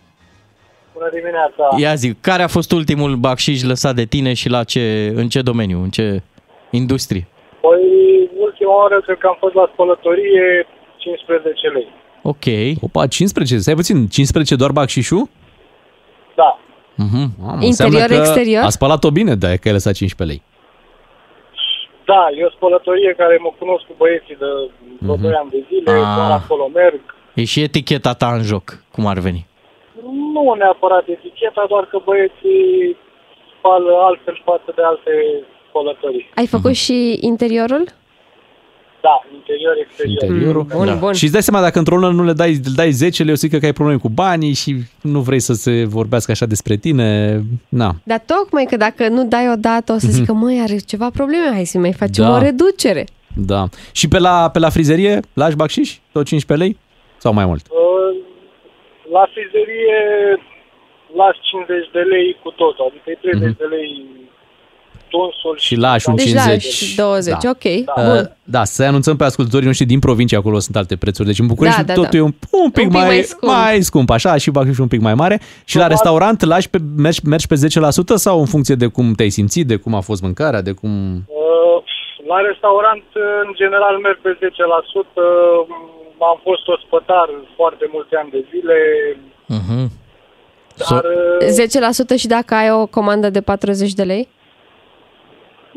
Bună dimineața! Ia zi, care a fost ultimul bacșiș lăsat de tine și la ce, în ce domeniu, în ce industrie? Păi, ultima oară cred că am fost la spălătorie 15 lei. Ok. Opa, 15, stai puțin, 15 doar bacșișul? Da. Uh-huh. Mamă, Interior, înseamnă că exterior? A spălat-o bine, de că ai lăsat 15 lei. Da, e o spălătorie care mă cunosc cu băieții de vreo 2 ani de zile, Ah. doar acolo merg. E și eticheta ta în joc, cum ar veni. Nu neapărat eticheta, doar că băieții spală altfel față de alte spălătorii. Ai făcut Mhm. și interiorul? Da, interior, exterior. Interiorul. bun, da. bun. Și îți dai seama, dacă într-o lună nu le dai, le dai 10 lei, o să zică că ai probleme cu banii și nu vrei să se vorbească așa despre tine. Na. Dar tocmai că dacă nu dai odată o să Mhm. zică, măi, are ceva probleme, hai să mai facem Da. o reducere. Da. Și pe la, pe la frizerie, lași bacșiș? Tot 15 lei? Sau mai mult? Uh, La frizerie las 50 de lei cu totul, adică e 30 Mhm. de lei tunsul Și lași un Deci 50. lași 20, Da. ok. Uh, Bun. da, să anunțăm pe ascultătorii noștri din provincie, acolo sunt alte prețuri. Deci în București Da, da, totul da. e un, un pic, Un pic mai, mai scump. mai scump, așa, și bacșișul un pic mai mare. Și la restaurant lași pe, mergi, mergi pe 10% sau în funcție de cum te-ai simțit, de cum a fost mâncarea, de cum... Uh, La restaurant, în general, merg pe 10%. Am fost ospătar foarte mulți ani de zile, Uh-huh. dar uh, 10% și dacă ai o comandă de 40 de lei?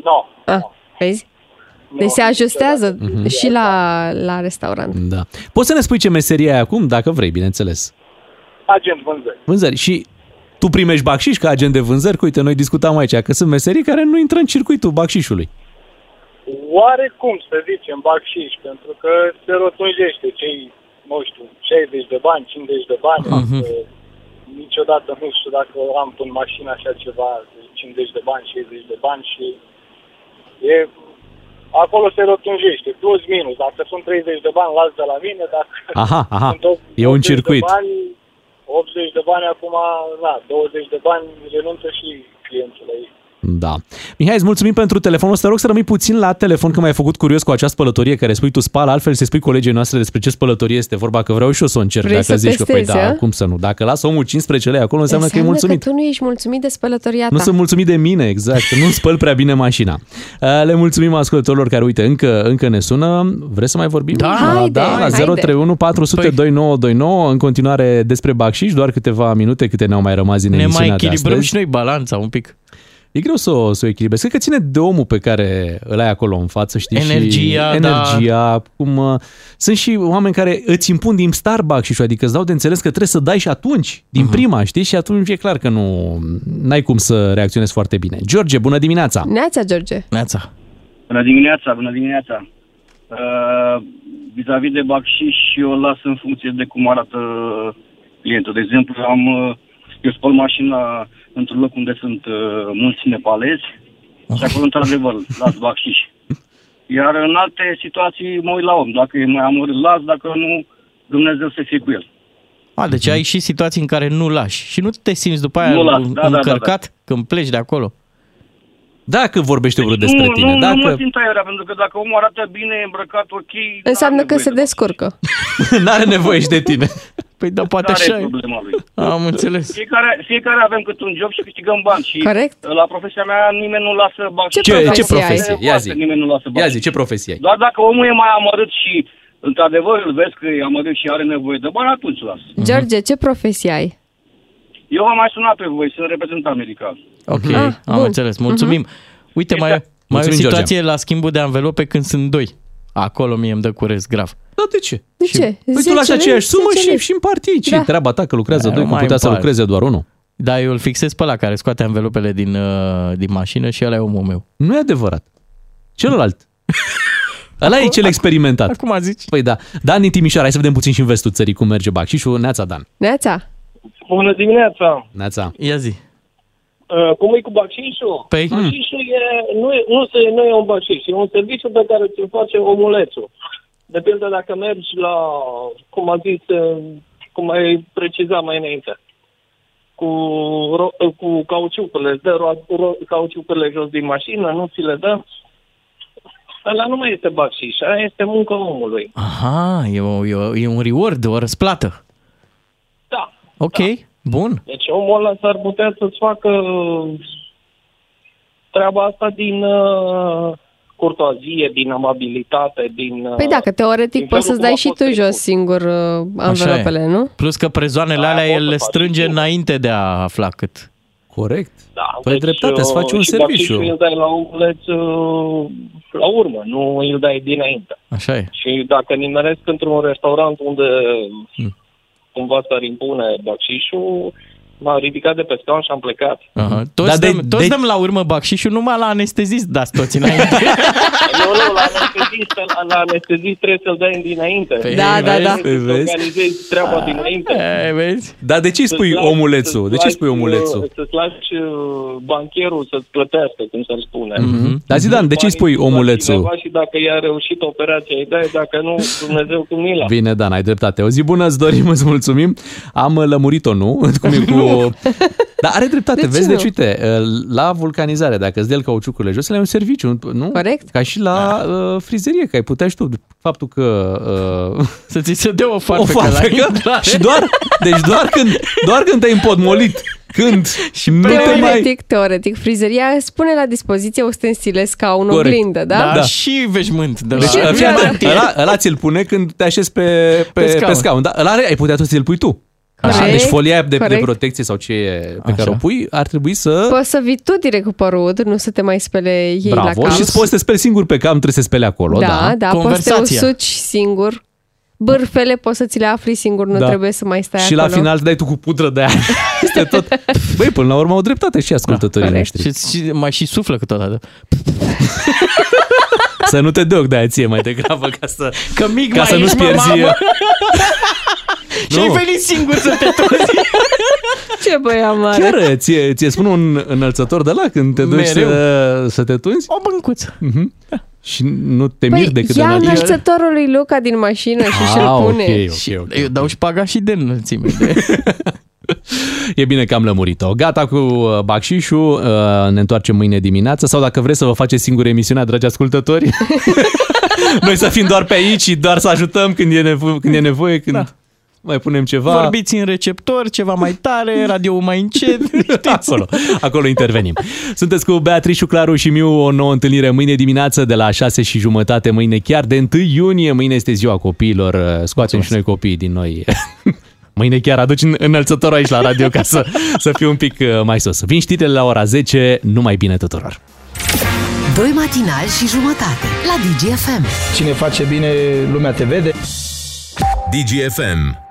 Nu. Ah, vezi? Deci se ajustează și la, la restaurant. Da. Poți să ne spui ce meserie ai acum, dacă vrei, bineînțeles. agent vânzări. Vânzări. Și tu primești bacșiș ca agent de vânzări? Că, uite, noi discutam aici că sunt meserii care nu intră în circuitul bacșișului. Oarecum, să zicem, bacșiș, pentru că se rotunjește cei, nu știu, 60 de bani, 50 de bani. Mhm. uh, Niciodată nu știu dacă am în mașină așa ceva, de 50 de bani, 60 de bani și e, acolo se rotunjește, plus minus. Dacă sunt 30 de bani, las de la mine, dacă Aha, aha. sunt 80 E un de circuit. Bani, 80 de bani acum, na, 20 de bani renunță și clientul la ei. Da. Mihai, îți mulțumim pentru telefonul ăsta. Te rog să rămâi puțin la telefon că m-ai făcut curios cu această spălătorie care spui tu spală, altfel să spui colegii noastre despre ce spălătorie este vorba, că vreau și eu să o încerc. Vrei dacă să zici că, păi testezi, da, a? cum să nu? Dacă lasă omul 15 lei acolo, înseamnă, că e mulțumit. că tu nu ești mulțumit de spălătoria ta. Nu sunt mulțumit de mine, exact. că Nu spăl prea bine mașina. Uh, Le mulțumim ascultătorilor care, uite, încă, încă ne sună. Vreți să mai vorbim? Da. Haide, da, la haide. 031 400 Păi- 2929. În continuare despre bacșiș, doar câteva minute câte ne-au mai rămas din Ne mai emisiunea de echilibrăm astăzi. și noi balanța un pic. E greu să o, să o echilibrezi. Cred că ține de omul pe care îl ai acolo în față, știi? Energia, și da. energia, cum... uh, Sunt și oameni care îți impun din Starbucks și adică îți dau de înțeles că trebuie să dai și atunci, din Mhm. prima, știi? Și atunci e clar că nu ai cum să reacționezi foarte bine. George, bună dimineața! Neața, George. Neața. Bună dimineața, bună dimineața. Uh, vis-a-vis de bacșiș, eu îl las în funcție de cum arată clientul. De exemplu, am, uh, eu spăl mașina într-un loc unde sunt uh, mulți nepalezi și acolo, într-adevăr, las bacșiș. Iar în alte situații mă uit la om. Dacă e mai amor, îl las, dacă nu, Dumnezeu să fie cu el. A, deci ai și situații în care nu lași și nu te simți după aia Nu las, un- da, da, da, încărcat când pleci de acolo. Dacă vorbește vreo despre nu, tine, nu, dacă... nu mă simt aiurea, pentru că dacă omul arată bine, îmbrăcat ok, Înseamnă că se descurcă. N-are nevoie și de tine. Păi da, poate N-are așa e. problema lui. Am înțeles. Fiecare, fiecare avem cât un job și câștigăm bani. Și Corect. la profesia mea nimeni nu lasă bani. Ce, ce profesie? Ia zi. Nimeni nu lasă bani. Ia zi, ce profesie ai? Doar dacă omul e mai amărât și într-adevăr îl vezi că e amărât și are nevoie de bani, atunci las. George, ce profesie ai? Eu am mai sunat pe voi, sunt reprezentant medical. Ok, Ah, am bun. înțeles. Mulțumim. Uite, mai, mai e o Mulțumim, situație la schimbul de anvelope când sunt doi. Acolo mie îmi dă curez grav. Da, de ce? De Și- ce? Păi tu 10 lași lei, aceeași sumă 10 și, lei. și împartii. Ce Da. treaba ta că lucrează Da, doi, nu cum mai putea să împart. lucreze doar unul? Da, eu îl fixez pe la care scoate anvelopele din, uh, din mașină și ăla e omul meu. Nu e adevărat. Celălalt. Ăla e cel experimentat. Acum zici. Păi da. Dan din Timișoara, hai să vedem puțin și în vestul țării cum merge Bacșișul. Neața, Dan. Neața. Bună dimineața! Neața. Ia zi. Uh, cum e cu bacșișul? Păi? Bacșișul e, nu, e, nu, se, nu e un bacșiș, e un serviciu pe care ți-l face omulețul. De pildă dacă mergi la, cum a zis, uh, cum ai precizat mai înainte, cu, ro, uh, cu cauciucurile, îți dă ro, ro, cauciucurile jos din mașină, nu ți le dă, ăla nu mai este bacșiș, aia este muncă omului. Aha, e, o, e, o, e un reward, o răsplată. Da. Ok, bun. Deci omul ăla s-ar putea să-ți facă treaba asta din uh, curtoazie, din amabilitate, din... Uh, Păi da, că teoretic din poți să-ți felul dai cum a și fost tu trecut. jos singur uh, Așa e. anvelopele, nu? Plus că prezoanele Da, alea poți el să le faci strânge și tu. înainte de a afla cât. Corect. Da, Păi dreptate, îți faci un și serviciu. bacșișul îl dai la omuleț uh, la urmă, nu îl dai dinainte. Așa e. Și dacă nimeresc într-un restaurant unde Hmm. cumva s-ar impune bacșișul, m-am ridicat de pe scaun și am plecat. Aha. Toți, Dar de- dăm, toți de- dăm la urmă bacșișul numai la anestezist, dați toți înainte. nu, nu, la anestezist, la, la anestezist trebuie să-l dai dinainte. Păi, Da, da, da. Păi Să vezi? organizezi treaba dinainte. E, vezi? Dar de ce îi spui Să-ți lași- omulețul? să-ți De ce îi lași, spui omulețul? uh, Să-ți lași uh, bancherul să-ți plătească, cum să-l spune. Mhm. Dar zi, Dan, de ce îi spui Banii la omulețul? cineva Și dacă i-a reușit operația, îi dai, dacă nu, Dumnezeu cu mila. Bine, Dan, ai dreptate. O zi bună, îți dorim, îți mulțumim. Am uh, lămurit-o, nu? Cum e cu... Dar are dreptate, De ce vezi? nu? Deci, uite, uh, la vulcanizare, dacă îți dai cauciucurile jos, le ai un serviciu, nu? Corect. Ca și la uh, frizerie, că ai putea și tu, faptul că... Uh, Să ți se dea o o farfecă, farfecă la intrare. și doar, deci doar când, doar când te-ai împotmolit, când și nu te mai... Teoretic, teoretic, frizeria spune la dispoziție ustensile ca un Corect. oglindă, da? Da, Da. și veșmânt de la... Deci, Și- fii atent, da. ăla, ăla ți-l pune când te așezi pe, pe, Pe pe, scaun. scaun. pe scaun. Da? Ăla are- ai putea tu să-l pui tu. Așa, Corect, deci folia aia de, de corect. protecție sau ce e pe Așa. care o pui ar trebui să... Poți să vii tu direct cu părul, nu să te mai spele ei la Bravo, cap. și îți poți să te speli singur pe cam, trebuie să te speli acolo, da, da. da, poți să te Conversația. usuci singur. Bârfele poți să ți le afli singur, nu Da. trebuie să mai stai Și acolo. la final îți dai tu cu pudră de aia. este tot... Băi, până la urmă au dreptate și ascultătorii Da, noștri. Și, și mai și suflă câteodată. Să nu te dea ochi de aia ție mai degrabă ca să, Că mic ca mai să nu-ți ești, mă, pierzi... mamă. Nu. Și ai venit singur să te trozi. Ce băia mare! Chiar ție, ție spun un înălțător de la când te duci Mereu. să, să te tunzi O băncuță. Mhm. și nu te Păi miri decât ia înălți. înălțătorul lui Luca din mașină și și-l Ah, pune. ok, Și ok, ok. eu dau șpaga și de înălțime. De... E bine că am lămurit-o. Gata cu uh, bacșișul, uh, ne întoarcem mâine dimineață sau dacă vreți să vă faceți singur emisiunea, dragi ascultători, noi să fim doar pe aici și doar să ajutăm când e, nevo- când e nevoie, când da. Mai punem ceva. Vorbiți în receptor, ceva mai tare, radio mai încet. Acolo, acolo intervenim. Sunteți cu Beatrice, Claru și Miu, o nouă întâlnire mâine dimineață de la 6 și jumătate, mâine chiar de 1 iunie, mâine este ziua copiilor, scoatem și noi copiii din noi Mâine chiar aduci în- înălțătorul aici la radio ca să, să fiu un pic uh, mai sus. Vin știrile la ora 10, numai bine tuturor. Doi matinali și jumătate la DGFM. Cine face bine, lumea te vede. DGFM.